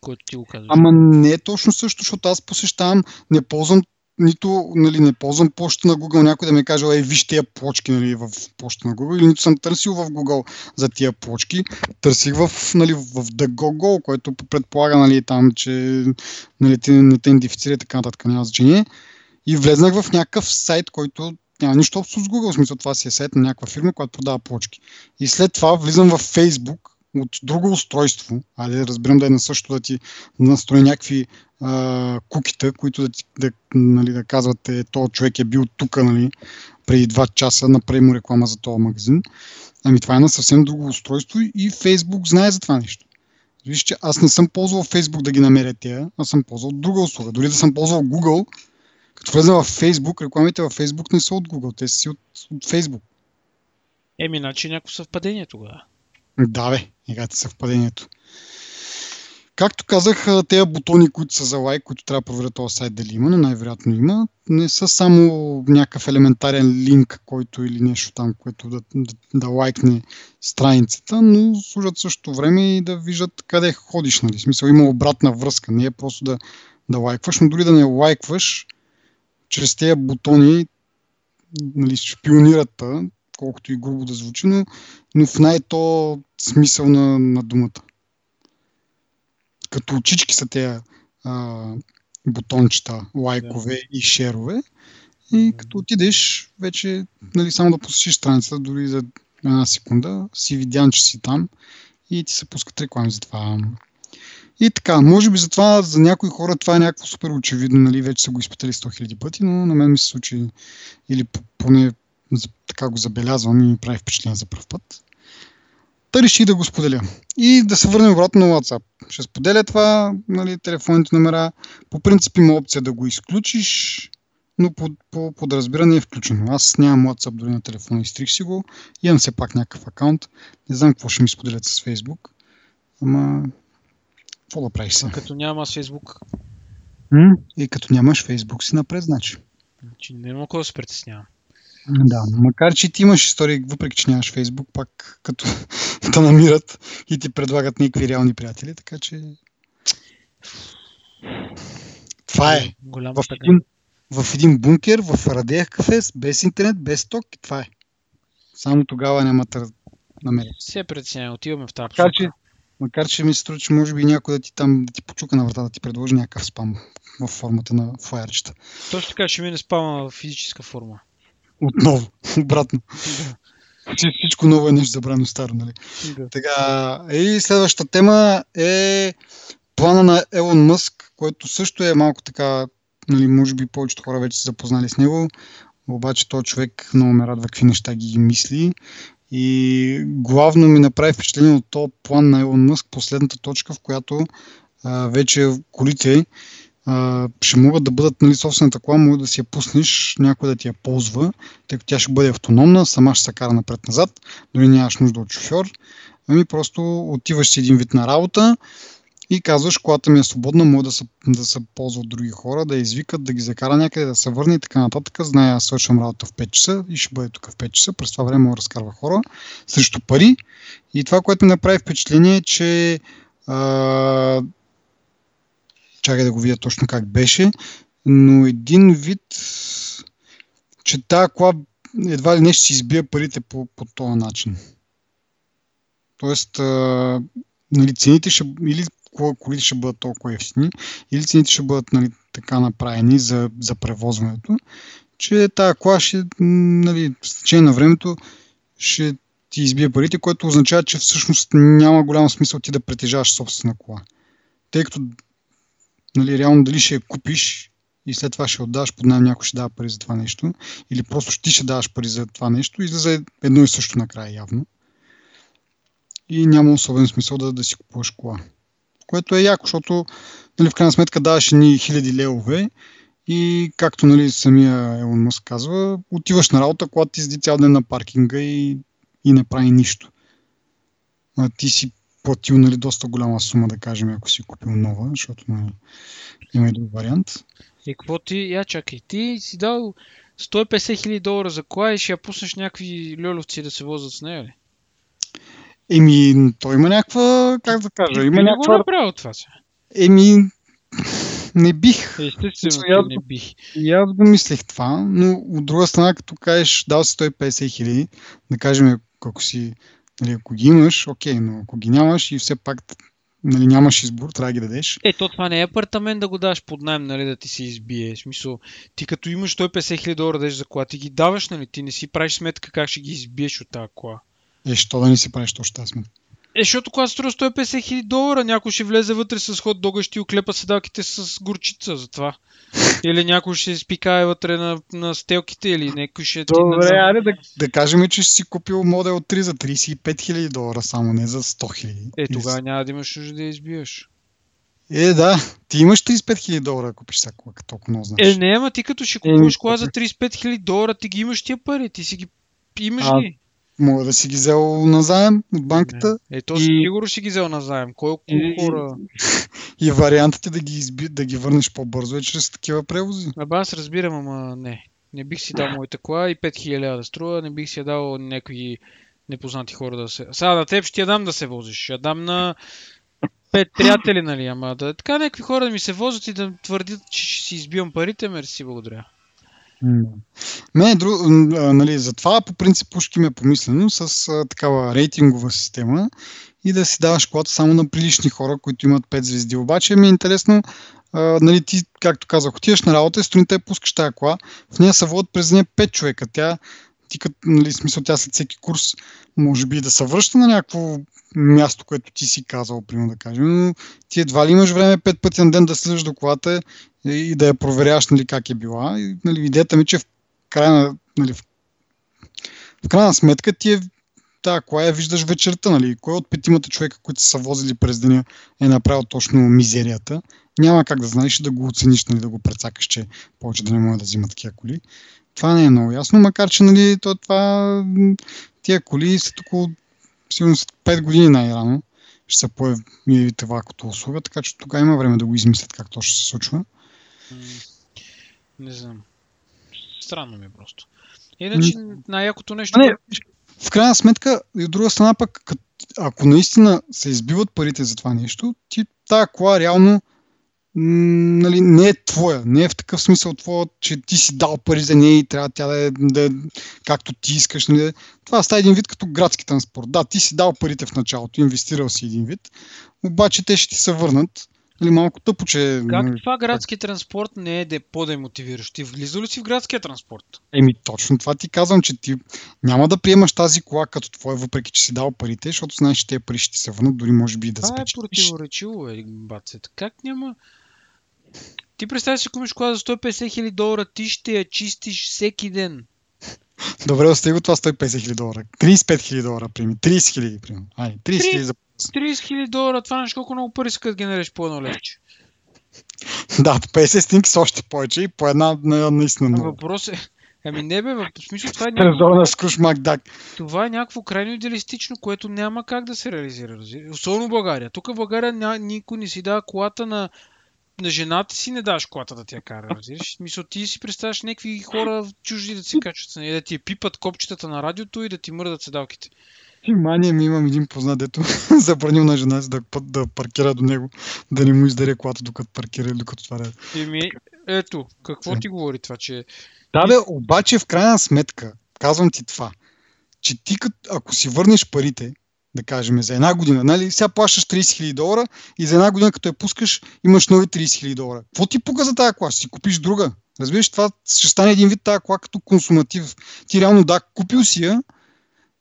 което ти го казваш. Ама не е точно също, защото аз посещавам, не ползвам нито, нали, не ползвам почта на Google, някой да ми каже, ей, виж тия плочки нали, в почта на Google, или нито съм търсил в Google за тия плочки, търсих в, нали, в DuckDuckGo, което предполага, нали, там, че нали, те, не те идентифицира и така нататък, няма значение. И влезнах в някакъв сайт, който няма нищо общо с Google, в смисъл това си е сайт на някаква фирма, която продава плочки. И след това влизам в Facebook от друго устройство, айде да разберем да е на също да ти настрои някакви а, кукита, които да, ти, да, нали, да казват, е, този човек е бил тук нали, преди 2 часа, направи му реклама за този магазин. Ами това е на съвсем друго устройство и Facebook знае за това нещо. Виж, че аз не съм ползвал Facebook да ги намеря тия, аз съм ползвал друга услуга. Дори да съм ползвал Google, като влезна в Facebook, рекламите в Facebook не са от Google, те са си от, от Facebook. Еми, значи някакво съвпадение тогава. Да, бе, играте съвпадението. Както казах, тези бутони, които са за лайк, които трябва да проверя този сайт дали има, но най-вероятно има, не са само някакъв елементарен линк, който или нещо там, което да, да, да лайкне страницата, но служат също време и да виждат къде ходиш. Нали? В смисъл има обратна връзка, не е просто да, да лайкваш, но дори да не лайкваш, чрез тези бутони нали, шпионират, колкото и грубо да звучи, но, но в най-то смисъл на, на думата като очички са тези а, бутончета, лайкове да. и шерове. И като отидеш, вече нали, само да посетиш страницата, дори за една секунда, си видян, че си там и ти се пускат реклами за това. И така, може би за това, за някои хора това е някакво супер очевидно, нали, вече са го изпитали 100 000 пъти, но на мен ми се случи, или поне така го забелязвам и ми прави впечатление за първ път. Та реши да го споделя. И да се върнем обратно на WhatsApp. Ще споделя това, нали, телефонните номера. По принцип има опция да го изключиш, но по, по подразбиране е включено. Аз нямам WhatsApp дори на телефона, изтрих си го. Имам все пак някакъв акаунт. Не знам какво ще ми споделят с Facebook. Ама, какво да правиш сега? Като няма Facebook. М? И като нямаш Facebook си напред, значи. Значи не мога да се притеснявам. Да, макар че ти имаш истории, въпреки че нямаш Фейсбук, пак като те намират и ти предлагат някакви реални приятели, така че... Това е. В един, в един бункер, в Радеях кафе, без интернет, без ток, това е. Само тогава няма да намерят. Се преценя, отиваме в тази макар, че, макар че ми се струва, че може би някой да ти там да ти почука на врата, да ти предложи някакъв спам в формата на флайерчета. Точно така, ще мине спама в физическа форма. Отново, обратно. Да. Всичко ново е нещо забрано старо, нали? Да. Така, и следващата тема е плана на Елон Мъск, който също е малко така, нали, може би повечето хора вече са запознали с него, обаче този човек много ме радва какви неща ги мисли. И главно ми направи впечатление от този план на Елон Мъск, последната точка, в която а, вече колите а, ще могат да бъдат нали, собствената кола, може да си я пуснеш, някой да ти я ползва, тъй като тя ще бъде автономна, сама ще се кара напред-назад, дори нямаш нужда от шофьор. Ами просто отиваш си един вид на работа и казваш, колата ми е свободна, може да се, да се ползва от други хора, да извикат, да ги закара някъде, да се върне и така нататък. Зная, аз свършвам работа в 5 часа и ще бъде тук в 5 часа. През това време мога разкарва хора срещу пари. И това, което ми направи впечатление е, че а, чакай да го видя точно как беше, но един вид, че тази кола едва ли нещо си избия парите по, по този начин. Тоест, а, нали, цените ще, или колите ще бъдат толкова ефтини, или цените ще бъдат нали, така направени за, за превозването, че тази кола ще, нали, в течение на времето ще ти избие парите, което означава, че всъщност няма голям смисъл ти да притежаваш собствена кола. Тъй като нали, реално дали ще я купиш и след това ще отдаваш под найем, някой ще дава пари за това нещо, или просто ти ще даваш пари за това нещо, излиза едно и също накрая явно. И няма особен смисъл да, да си купуваш кола. Което е яко, защото нали, в крайна сметка даваш ни хиляди левове и както нали, самия Елон Мъск казва, отиваш на работа, колата ти седи цял ден на паркинга и, и не прави нищо. А ти си платил нали, доста голяма сума, да кажем, ако си купил нова, защото нали, има и друг вариант. И какво ти, я чакай, ти си дал 150 хиляди долара за кола и ще я пуснеш някакви люловци да се возят с нея ли? Еми, той има някаква, как да кажа, има някаква... Не направил това сега. Еми, не бих. Естествено, аз, не бих. И аз го мислех това, но от друга страна, като кажеш, дал си 150 хиляди, да кажем, ако си Нали, ако ги имаш, окей, но ако ги нямаш и все пак нали, нямаш избор, трябва да ги дадеш. Е, то това не е апартамент да го даш под найем, нали, да ти се избие. В смисъл, ти като имаш 150 хиляди долара да за кола, ти ги даваш, нали, ти не си правиш сметка как ще ги избиеш от тази кола. Е, що да не си правиш точно тази сметка? Е, защото когато струва 150 хиляди долара, някой ще влезе вътре с хот дога, ще оклепа седалките с горчица за това. Или някой ще спикае вътре на, на стелките, или някой ще ти... Добре, айде да, да кажем, че си купил модел 3 за 35 хиляди долара, само не за 100 хиляди. Е, тогава няма да имаш нужда да я избиеш. Е, да. Ти имаш 35 хиляди долара, ако купиш сега кола, толкова много знаеш. Е, не, ама ти като ще купуваш кола за 35 хиляди долара, ти ги имаш тия пари, ти си ги имаш А, ги. Мога да си ги взел назаем от банката Е, то И- сигурно ще ги взел назаем. Колко И- хора... и вариантът е да ги, изби, да ги върнеш по-бързо е чрез такива превози. Абе, аз разбирам, ама не. Не бих си дал моята кола и 5000 лева да струва, не бих си я дал някакви непознати хора да се... Сега на теб ще я дам да се возиш. Ще я дам на пет приятели, нали, ама да така някакви хора да ми се возят и да твърдят, че ще си избивам парите, мерси, благодаря. Мене, дру, нали, затова по принцип пушки ме е помислено с а, такава рейтингова система и да си даваш колата само на прилични хора, които имат 5 звезди. Обаче ми е интересно, а, нали, ти, както казах, отиваш на работа и сутринта пускаш тази кола, в нея се водят през нея 5 човека. Тя, ти като, нали, смисъл, тя след всеки курс може би да се връща на някакво място, което ти си казал, примерно да кажем, но ти едва ли имаш време пет пъти на ден да слизаш до колата и, да я проверяваш нали, как е била. И, нали, идеята ми, е, че в края на, нали, в, в крайна сметка ти е тази кола я виждаш вечерта, нали? Кой от петимата човека, които са возили през деня, е направил точно мизерията? Няма как да знаеш и да го оцениш, нали, да го прецакаш, че повече да не може да взима такива коли. Това не е много ясно, макар че нали, то, това, тия коли са около сигурно след 5 години най-рано ще се появи това като услуга, така че тогава има време да го измислят как то ще се случва. Не знам. Странно ми е просто. Иначе най-якото нещо... А не, в крайна сметка, и от друга страна пък, ако наистина се избиват парите за това нещо, ти тая кола реално нали, не е твоя. Не е в такъв смисъл твоя, че ти си дал пари за нея и трябва тя да е, да е както ти искаш. Нали. Това става един вид като градски транспорт. Да, ти си дал парите в началото, инвестирал си един вид, обаче те ще ти се върнат. Нали, малко тъпо, че... Как нали, това градски транспорт не е де- по-демотивиращ? Ти влизал ли си в градския транспорт? Еми, точно това ти казвам, че ти няма да приемаш тази кола като твоя, въпреки че си дал парите, защото знаеш, че тези пари ще ти се върнат, дори може би и да Това е спечелиш. противоречиво, е, бацет. Как няма... Ти представи си, купиш кола за 150 хиляди долара, ти ще я чистиш всеки ден. Добре, остави го това 150 хиляди долара. 35 хиляди долара, прими. 30 хиляди, прими. Ай, 30 хиляди за... 30 хиляди долара, това нещо колко много пари са, като нареш по едно левче. Да, 50 стинки са още повече и по една на, наистина много. Въпрос е... Ами не бе, в смисъл това е, някакво, Трезор на Скруш Макдак. това е някакво крайно идеалистично, което няма как да се реализира. Особено в България. Тук в България ня, никой не си дава колата на, на жената си, не даваш колата да ти я кара. Разбираш? Мисъл, ти си представяш някакви хора чужди да си качват и да ти пипат копчетата на радиото и да ти мърдат седалките. Внимание ми имам един познат, дето забранил на жена си да, да паркира до него, да не му издаде колата докато паркира или докато това Еми, ето, какво ти говори това, че... Да, бе, обаче в крайна сметка, казвам ти това, че ти като, ако си върнеш парите, да кажем, за една година, нали, сега плащаш 30 000 долара и за една година, като я пускаш, имаш нови 30 000 долара. Какво ти пука за тази кола? Ще си купиш друга. Разбираш, това ще стане един вид тази кола като консуматив. Ти реално, да, купил си я,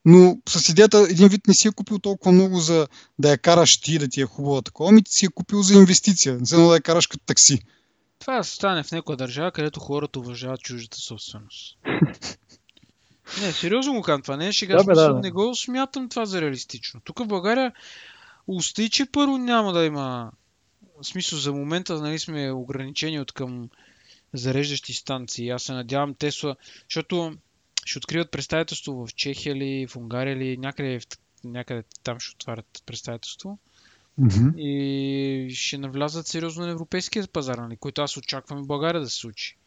но с идеята един вид не си я купил толкова много за да я караш ти, да ти е хубава такова, ами ти си я купил за инвестиция, за да я караш като такси. Това стане в някоя държава, където хората уважават чуждата собственост. Не, сериозно го казвам това. Не е шега. Да, Да, бе, да, да. Не го смятам това за реалистично. Тук в България усти, че първо няма да има в смисъл за момента нали, сме ограничени от към зареждащи станции. Аз се надявам Тесла, защото ще откриват представителство в Чехия ли, в Унгария ли, някъде, някъде там ще отварят представителство Мгм. и ще навлязат сериозно на европейския пазар, нали, който аз очаквам и България да се случи.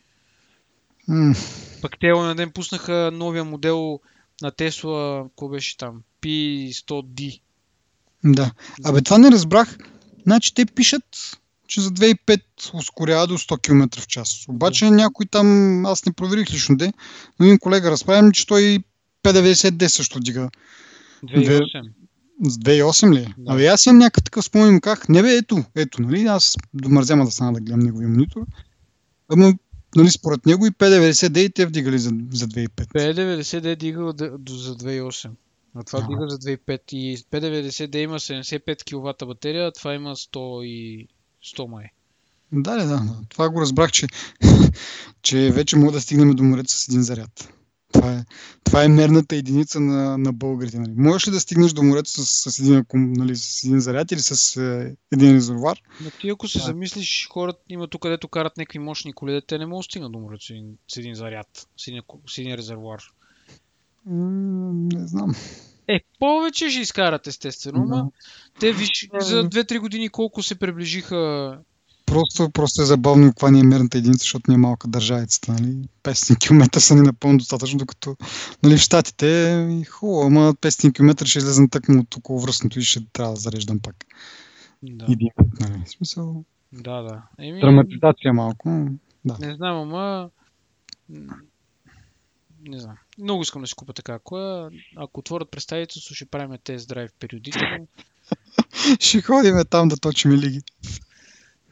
М, Пък те на ден пуснаха новия модел на Тесла, какво беше там? P100D. Да. Абе, това не разбрах. Значи те пишат, че за 2,5 ускорява до 100 км в час. Обаче някой там, аз не проверих лично де, но един колега разправя ми, че той 590D също дига. 2.8. С 2,8 ли? Да. Абе, аз имам някакъв такъв спомен, как, не бе, ето, ето, нали, аз домързяма да стана да гледам неговия монитор. Ама, нали, според него и 590D и те вдигали за, за 2,5. P90D е дигал да- до- за 2.8. А това Ага. дига за 2.5 и P90 да има 75 кВт батерия, а това има 100 и 100 май. Да, да, да. Това го разбрах, че, че вече мога да стигнем до морето с един заряд. Това е, това е мерната единица на, на българите. Нали. Можеш ли да стигнеш до морето с, с, един, нали, с един заряд или с е, един резервуар? Но ти ако се Да. замислиш, хората има тук, където карат някакви мощни коли, те не могат да стигнат до морето с един, с един заряд, с един, с един резервуар. М, Не знам. Е, повече ще изкарат естествено, но те виж за 2-3 години колко се приближиха Просто, просто е забавно каква ни е мерната единица, защото ни е малка държавицата. Нали? 500 км са ни напълно достатъчно, докато нали, в Штатите е хубаво, ама 500 км ще излезем тъкмо от около връзното и ще трябва да зареждам пак. Да, И дим, нали? В смисъл, да, да. Еми, драматизация малко. но не знам, ама... Не знам. Много искам да си купа така кола. Ако отворят представителство, ще правим тест драйв периодично. Ще ходим там да точим лиги.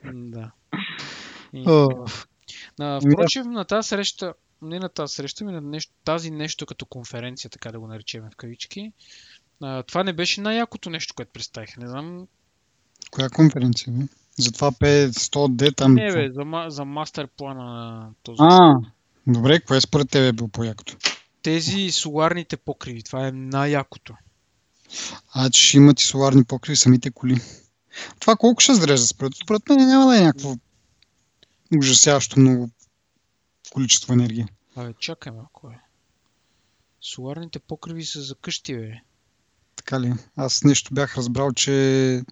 Да. И, на, впрочем, на тази среща, не на тази среща, ми на нещо, тази нещо като конференция, така да го наречем в кавички, а, това не беше най-якото нещо, което представих. Не знам. коя конференция? Бе? За това P100D там. Не, бе, за, за мастер плана на този. А, добре, кое според тебе е било по-якото? Тези соларните покриви, това е най-якото. А, че ще имат и соларни покриви самите коли. Това колко ще зарежда според? Според мен няма да е някакво ужасяващо много количество енергия. Абе, чакай малко, бе. Соларните покриви са за къщи, бе. Така ли? Аз нещо бях разбрал, че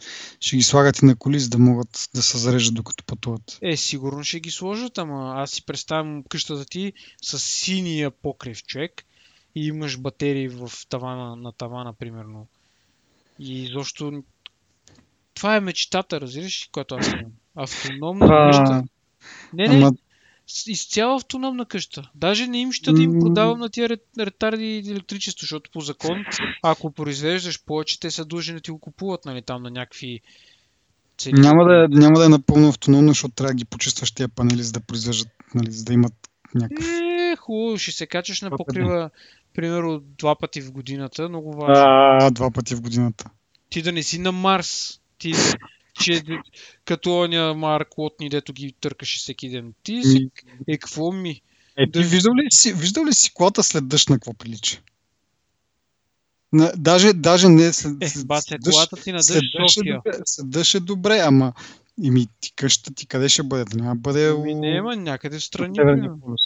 ще ги слагат и на коли, за да могат да се зареждат докато пътуват. Е, сигурно ще ги сложат, ама аз си представям къщата ти с синия покрив човек и имаш батерии в тавана, на тавана, примерно. И изобщо... Това е мечтата, разбираш, която аз имам. Автономна къща. Не, не, Ама изцяло автономна къща. Даже не им ще да им продавам на тия рет- ретарди електричество, защото по закон, ако произвеждаш повече, те са длъжни да ти го купуват, нали, там на някакви цени. няма да, е, няма да е напълно автономно, защото трябва да ги почистваш тия панели, за да произвеждат, нали, за да имат някакъв... Е, хубаво, ще се качаш на покрива, примерно, два пъти в годината, много важно. А, два пъти в годината. Ти да не си на Марс. Ти, че, като оня Марк Лотни, дето ги търкаше всеки ден. Ти си, е, какво ми? Е, ти Да- виждал ли си, виждал ли си колата след дъжд на какво прилича? На, даже, даже не след, Е, след, баця, след дъжд, колата ти на след дъжд дъжд е добре, след дъжд е добре, ама ими ти къщата ти къде ще бъде? Да няма бъде Ами няма, някъде в страни. Северния бе. полюс.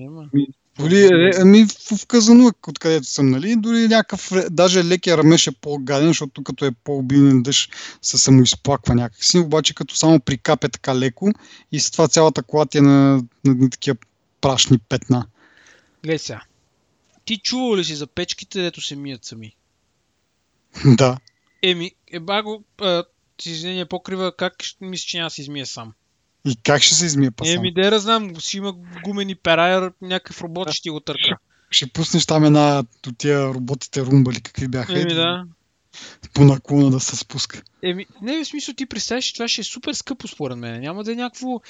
Ами. Дори, е, ами в, в Казанук, откъдето съм, нали, дори някакъв, ре- даже лекия рамеш е по-гаден, защото като е по-обилен дъжд се самоизплаква някакси, обаче като само прикапе така леко и с това цялата кола ти е на, на, на такива прашни петна. Гледай сега. Ти чувал ли си за печките, дето се мият сами? да. Еми, е баго, а, с извинение покрива, как мисля, че няма да се измие сам? И как ще се измие па сам? Еми, да я знам, ще има гумени пера, някакъв робот ще го търка. Ще пуснеш там една от тия роботите румбали, какви бяха. Еми да. По наклона да се спуска. Еми, не в смисъл ти представяш, че това ще е супер скъпо според мен. Няма да е някакво...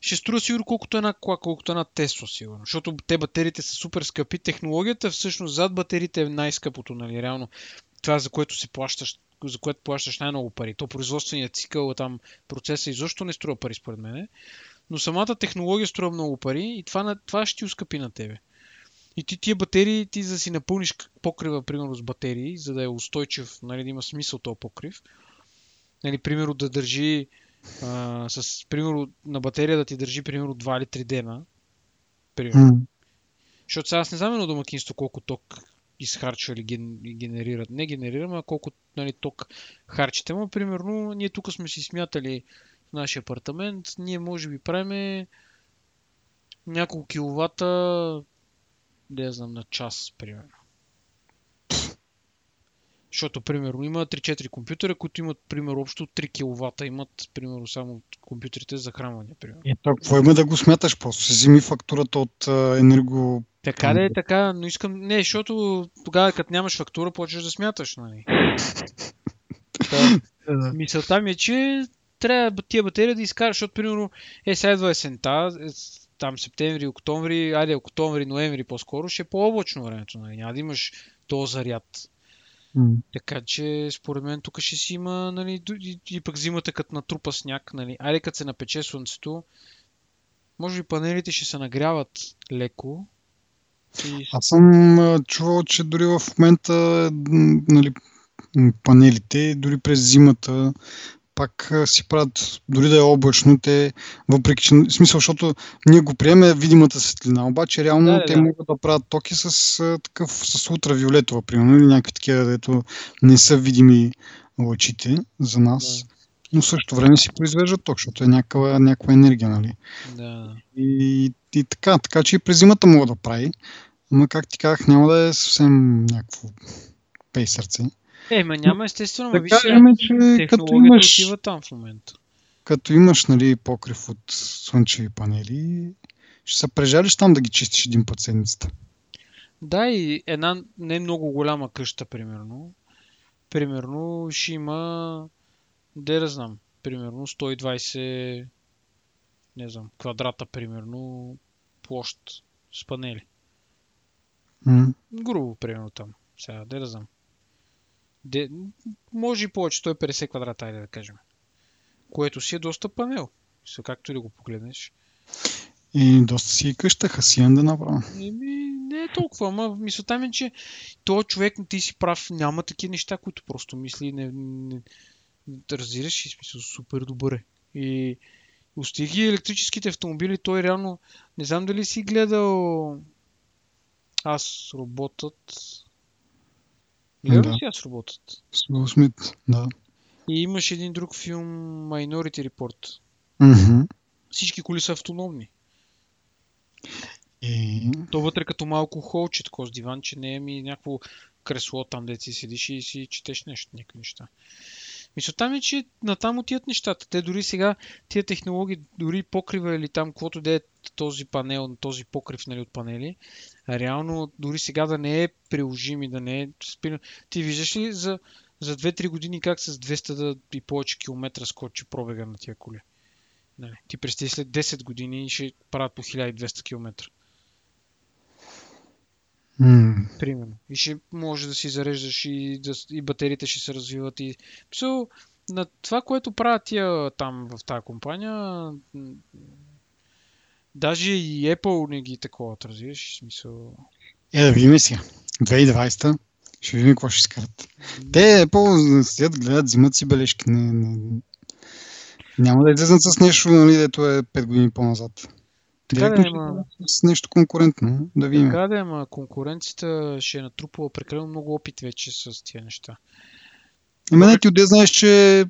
Ще струва сигурно колкото една кола, колкото една Тесла сигурно. Защото те батериите са супер скъпи. Технологията всъщност зад батериите е най-скъпото, нали? Реално това, за което си плащаш, за което плащаш най-много пари. То производственият цикъл, там процеса изобщо не струва пари според мен. Но самата технология струва много пари и това, това ще ти ускъпи на тебе. И ти тия батерии, ти за да си напълниш покрива, примерно с батерии, за да е устойчив, нали, да има смисъл този покрив, нали, примерно да държи а, с, примерно, на батерия да ти държи, примерно, 2 или 3 дена, примерно. Защото сега аз не знам едно домакинство колко ток изхарчва или генерират. Не генерирам, а колко нали, ток харчите. Ама, примерно, ние тук сме си смятали в нашия апартамент, ние може би правиме няколко киловата, да знам, на час, примерно. Защото, примерно, има 3-4 компютъра, които имат, примерно, общо 3 кВт. Имат, примерно, само компютрите за захранване, примерно. И то, какво има да го смяташ? Просто си вземи фактурата от а, енерго... Така да е така, но искам... Не, защото тогава, като нямаш фактура, почваш да смяташ, нали? Та, мисълта ми е, че трябва тия батерии да изкараш, защото, примерно, е, сега идва есента, е, там септември, октомври, айде, октомври, ноември по-скоро, ще е по-облачно времето, нали? Няма да имаш то заряд. Така че, според мен, тук ще си има, нали, и, и пък зимата като натрупа сняг, нали, айде като се напече слънцето, може би панелите ще се нагряват леко. И... Аз съм чувал, че дори в момента нали, панелите, дори през зимата, пак си правят, дори да е облачно, те, въпреки че, в смисъл, защото ние го приеме видимата светлина, обаче реално Да, те да. могат да правят токи с такъв, с ултравиолетова, примерно, или някакви такива, дето не са видими лъчите за нас. Да. Но в същото време си произвеждат ток, защото е някаква, някаква енергия, нали? Да. И, и така, така че и през зимата мога да прави. Ама как ти казах, няма да е съвсем някакво пей сърце. Е, ма няма естествено, Да виж че като имаш, отива там в момента. като имаш нали, покрив от слънчеви панели, ще се прежалиш там да ги чистиш един път седмицата. Да, и една не много голяма къща, примерно. Примерно ще има, де да знам, примерно 120, не знам, квадрата, примерно, площ с панели. М. Грубо, примерно там. Сега, де да знам. Де, може и повече, 150 квадрата, айде да кажем. Което си е доста панел. Както и да го погледнеш. И доста си и къща, хасиян да направя. Еми, не е толкова, ама мисълта ми е, че този човек, ти си прав, няма такива неща, които просто мисли, не, не, не разбираш и смисъл супер добър е. И остиги електрическите автомобили, той реално, не знам дали си гледал аз роботът. Ли Да. си аз роботът? С Уил Смит, да. И имаш един друг филм Minority Report. Мгм. Всички коли са автономни. И То вътре като малко холче, такова с диванче, не е ми някакво кресло там, де си седиш и си четеш нещо, някакви неща. Мисълта ми е, че натам отиват нещата. Те дори сега, тия технологии, дори покрива или там, каквото да е този панел, този покрив нали, от панели, реално дори сега да не е приложим и да не е. Ти виждаш ли за, за 2-3 години как с 200 да и повече километра скочи пробега на тия коли? Нали, ти представи след 10 години ще правят по 1200 км. М, Примерно. И ще може да си зареждаш и, да, и батериите ще се развиват. И... Мисъл, на това, което правят тия там в тази компания, даже и Apple не ги такова, разбираш? Смисъл... Е, да видим сега. 2020 ще видим какво ще изкарат. Те Apple седят, гледат, взимат си бележки. Не, не, няма да излезнат с нещо, нали, дето е 5 години по-назад. Да Директно е, ще ма- излязат с нещо конкурентно. Да видим. Така да ама конкуренцията ще е натрупала прекалено много опит вече с тия неща. Ама не, ти отде знаеш, че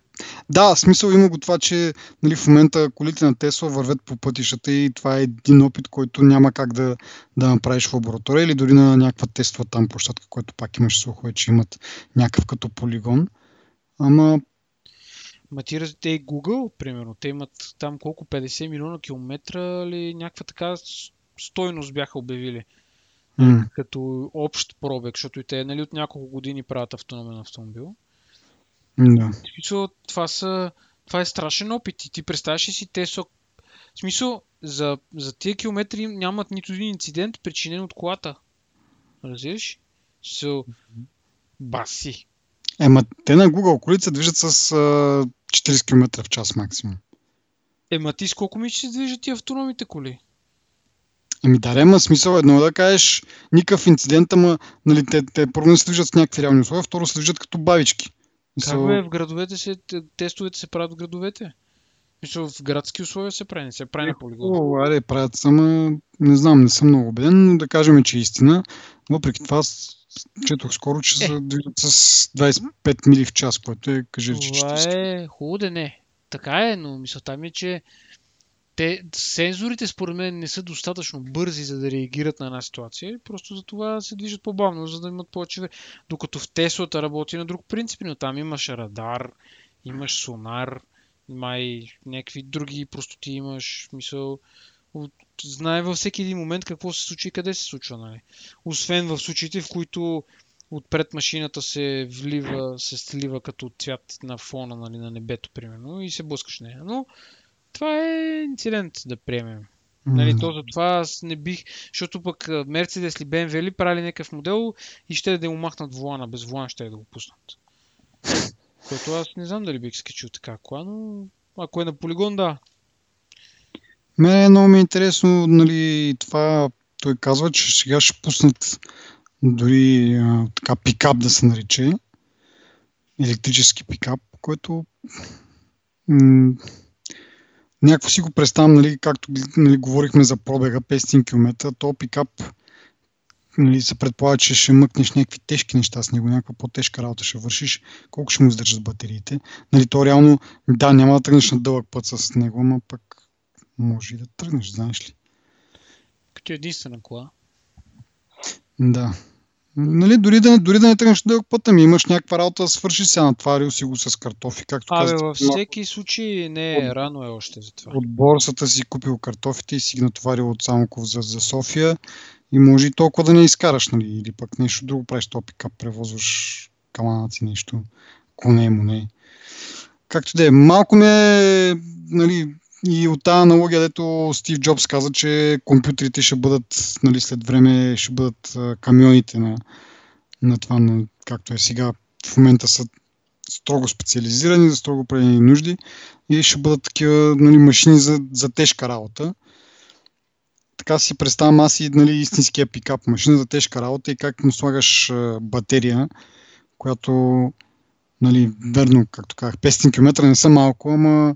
да, смисъл има го това, че нали, в момента колите на Тесла вървят по пътищата и това е един опит, който няма как да, да направиш в лаборатория или дори на някаква тестова там площадка, което пак имаш слухове, че имат някакъв като полигон. Ама Ма ти те и Google, примерно, те имат там колко 50 милиона километра или някаква така стойност бяха обявили. м, като общ пробег, защото и те нали, от няколко години правят автономен автомобил. да. В смисъл, това, са, това е страшен опит и ти представяш ли си те са... В смисъл, за, за тия километри нямат нито един инцидент, причинен от колата. Разбираш? So, баси. Ема те на Google колите се движат с а, 40 км в час максимум. Ема ти с колко ми ще се движат ти автономите коли? Еми да, ема смисъл едно да кажеш никакъв инцидент, ама нали, те, те първо не се движат с някакви реални условия, второ се движат като бавички. Как бе, в градовете се, тестовете се правят в градовете? Мисля, в градски условия се прави, не се прави на полигон. О, аре, правят само, не знам, не съм много убеден, но да кажем, че е истина. Въпреки това, четох скоро, че се движат с 25 мили в час, което е, кажи, че Това 40. е хубаво да не. Така е, но мисълта ми е, че те, сензорите според мен не са достатъчно бързи, за да реагират на една ситуация. Просто за това се движат по-бавно, за да имат повече време. Докато в Теслата работи на друг принцип, но там имаш радар, имаш сонар, има и някакви други простоти имаш, мисъл, от- знае във всеки един момент какво се случи и къде се случва, нали? Освен в случаите, в които отпред машината се влива, се слива като цвят на фона нали, на небето, примерно, и се блъскаш нея. Но това е инцидент, да приемем. Нали, М, то затова аз не бих, защото пък Мерцедес или BMW ли правили някакъв модел и ще да му махнат волана, без волан ще да го пуснат. Което аз не знам дали бих скачил така кола, но ако е на полигон, да. Мене много ми е интересно, нали, това той казва, че сега ще пуснат дори а, така пикап да се нарече, електрически пикап, който м- някакво си го представям, нали, както нали, говорихме за пробега 500 км, то пикап нали, се предполага, че ще мъкнеш някакви тежки неща с него, някаква по-тежка работа ще вършиш, колко ще му издържат батериите. Нали, то реално, да, няма да тръгнеш на дълъг път с него, ама пък може и да тръгнеш, знаеш ли. Като единствена кола. Да. Нали, дори да, не- дори да не тръгнеш дълъг път, ами имаш някаква работа да свършиш, сега натварил си го с картофи, както Абе, казах. във всеки случай не е рано е още за това. От борсата си купил картофите и си ги натоварил от Самоков за, за София и може и толкова да не изкараш, нали? Или пък нещо друго правиш, то пикап, превозваш каманаци, нещо, коне, моне. Както да е, малко ме, нали, и от тази аналогия, дето Стив Джобс каза, че компютрите ще бъдат, нали, след време ще бъдат камионите на, на това, на, както е сега. В момента са строго специализирани за строго определени нужди и ще бъдат такива нали, машини за, за тежка работа. Така си представям аз и нали, истинския пикап, машина за тежка работа и как му слагаш батерия, която, нали, верно, както казах, 500 км не са малко, ама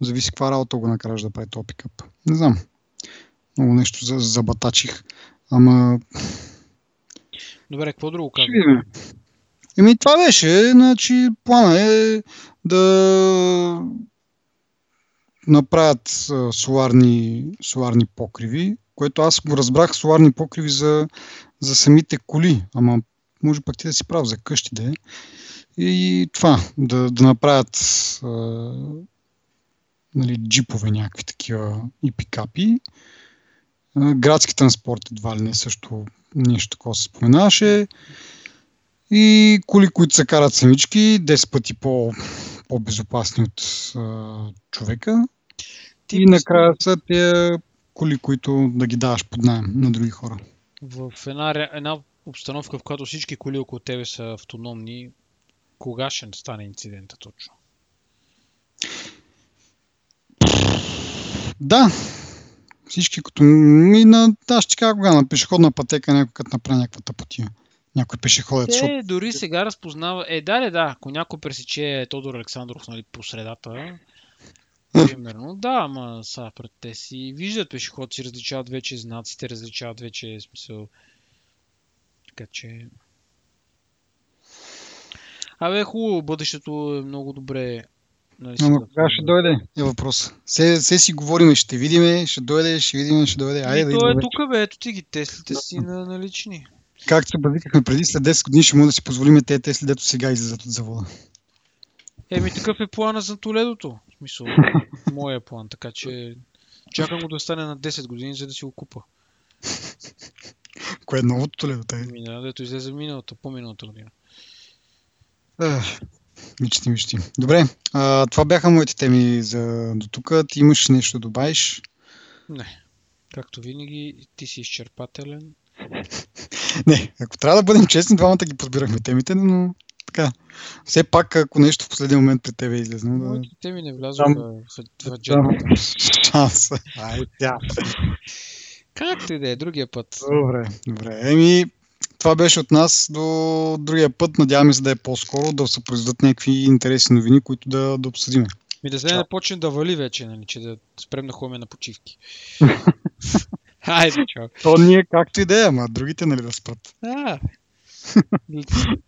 зависи каква работа го накараш да прави този пикап. Не знам. Много нещо за, забатачих. Ама Добре, какво друго казвам? Еми това беше, значи плана е да направят а, соларни, соларни покриви, което аз го разбрах соларни покриви за, за самите коли, ама може пък ти да си прав за къщи да е. И това, да, да направят а, нали, джипове някакви такива и пикапи. А, градски транспорт едва ли не също нещо такова се споменаваше. И коли, които се карат самички, 10 пъти по, по-безопасни от а, човека. Ти и накрая са тези коли, които да ги даваш под найем на други хора. В една, една обстановка, в която всички коли около тебе са автономни, кога ще стане инцидента точно? Да, всички като... И на, да, ще кажа кога, на пешеходна пътека някой като направи някаква тъпотия. Някой пешеходец, защото Те дори сега разпознава... Е, да, да, да. Ако някой пресече Тодор Александров нали, по средата, примерно, да, ама са пред те си виждат пешеходци, различават вече знаците, различават вече смисъл. Така че... Абе, хубаво, бъдещето е много добре. Нали, Ама кога ще дойде е въпрос. Се, се си говориме, ще видиме, ще дойде, ще видиме, ще дойде. Айде да то е тук, бе, ето ти ги теслите си на налични. Както се базикахме преди, след 10 години ще можем да си позволим тези Тесли, дето сега излизат от завода. Еми, такъв е плана за Толедото. В смисъл, моя план, така че чакам го да стане на 10 години, за да си го купа. Кое е новото Толедо? Тъй. Еми, да, дето излезе миналата, по-миналата година. Ах, Мечти, мечти. Добре, а, това бяха моите теми за до тук. Ти имаш нещо да добавиш? Не. Както винаги, ти си изчерпателен. Не, ако трябва да бъдем честни, двамата ги подбирахме темите, но така. Все пак, ако нещо в последния момент при тебе е излезнало, да... Моите теми не влязоха в, в да аджендата. шанс. Ай, тя. Както и да е, другия път. Добре, добре. Еми, това беше от нас до другия път. Надяваме се да е по-скоро, да се произведат някакви интересни новини, които да, да обсъдиме. Ми да се да почне да вали вече, нали, че да спрем да ходим на почивки. Хайде, чао. То ние както и да е, ама другите нали да спрат. А,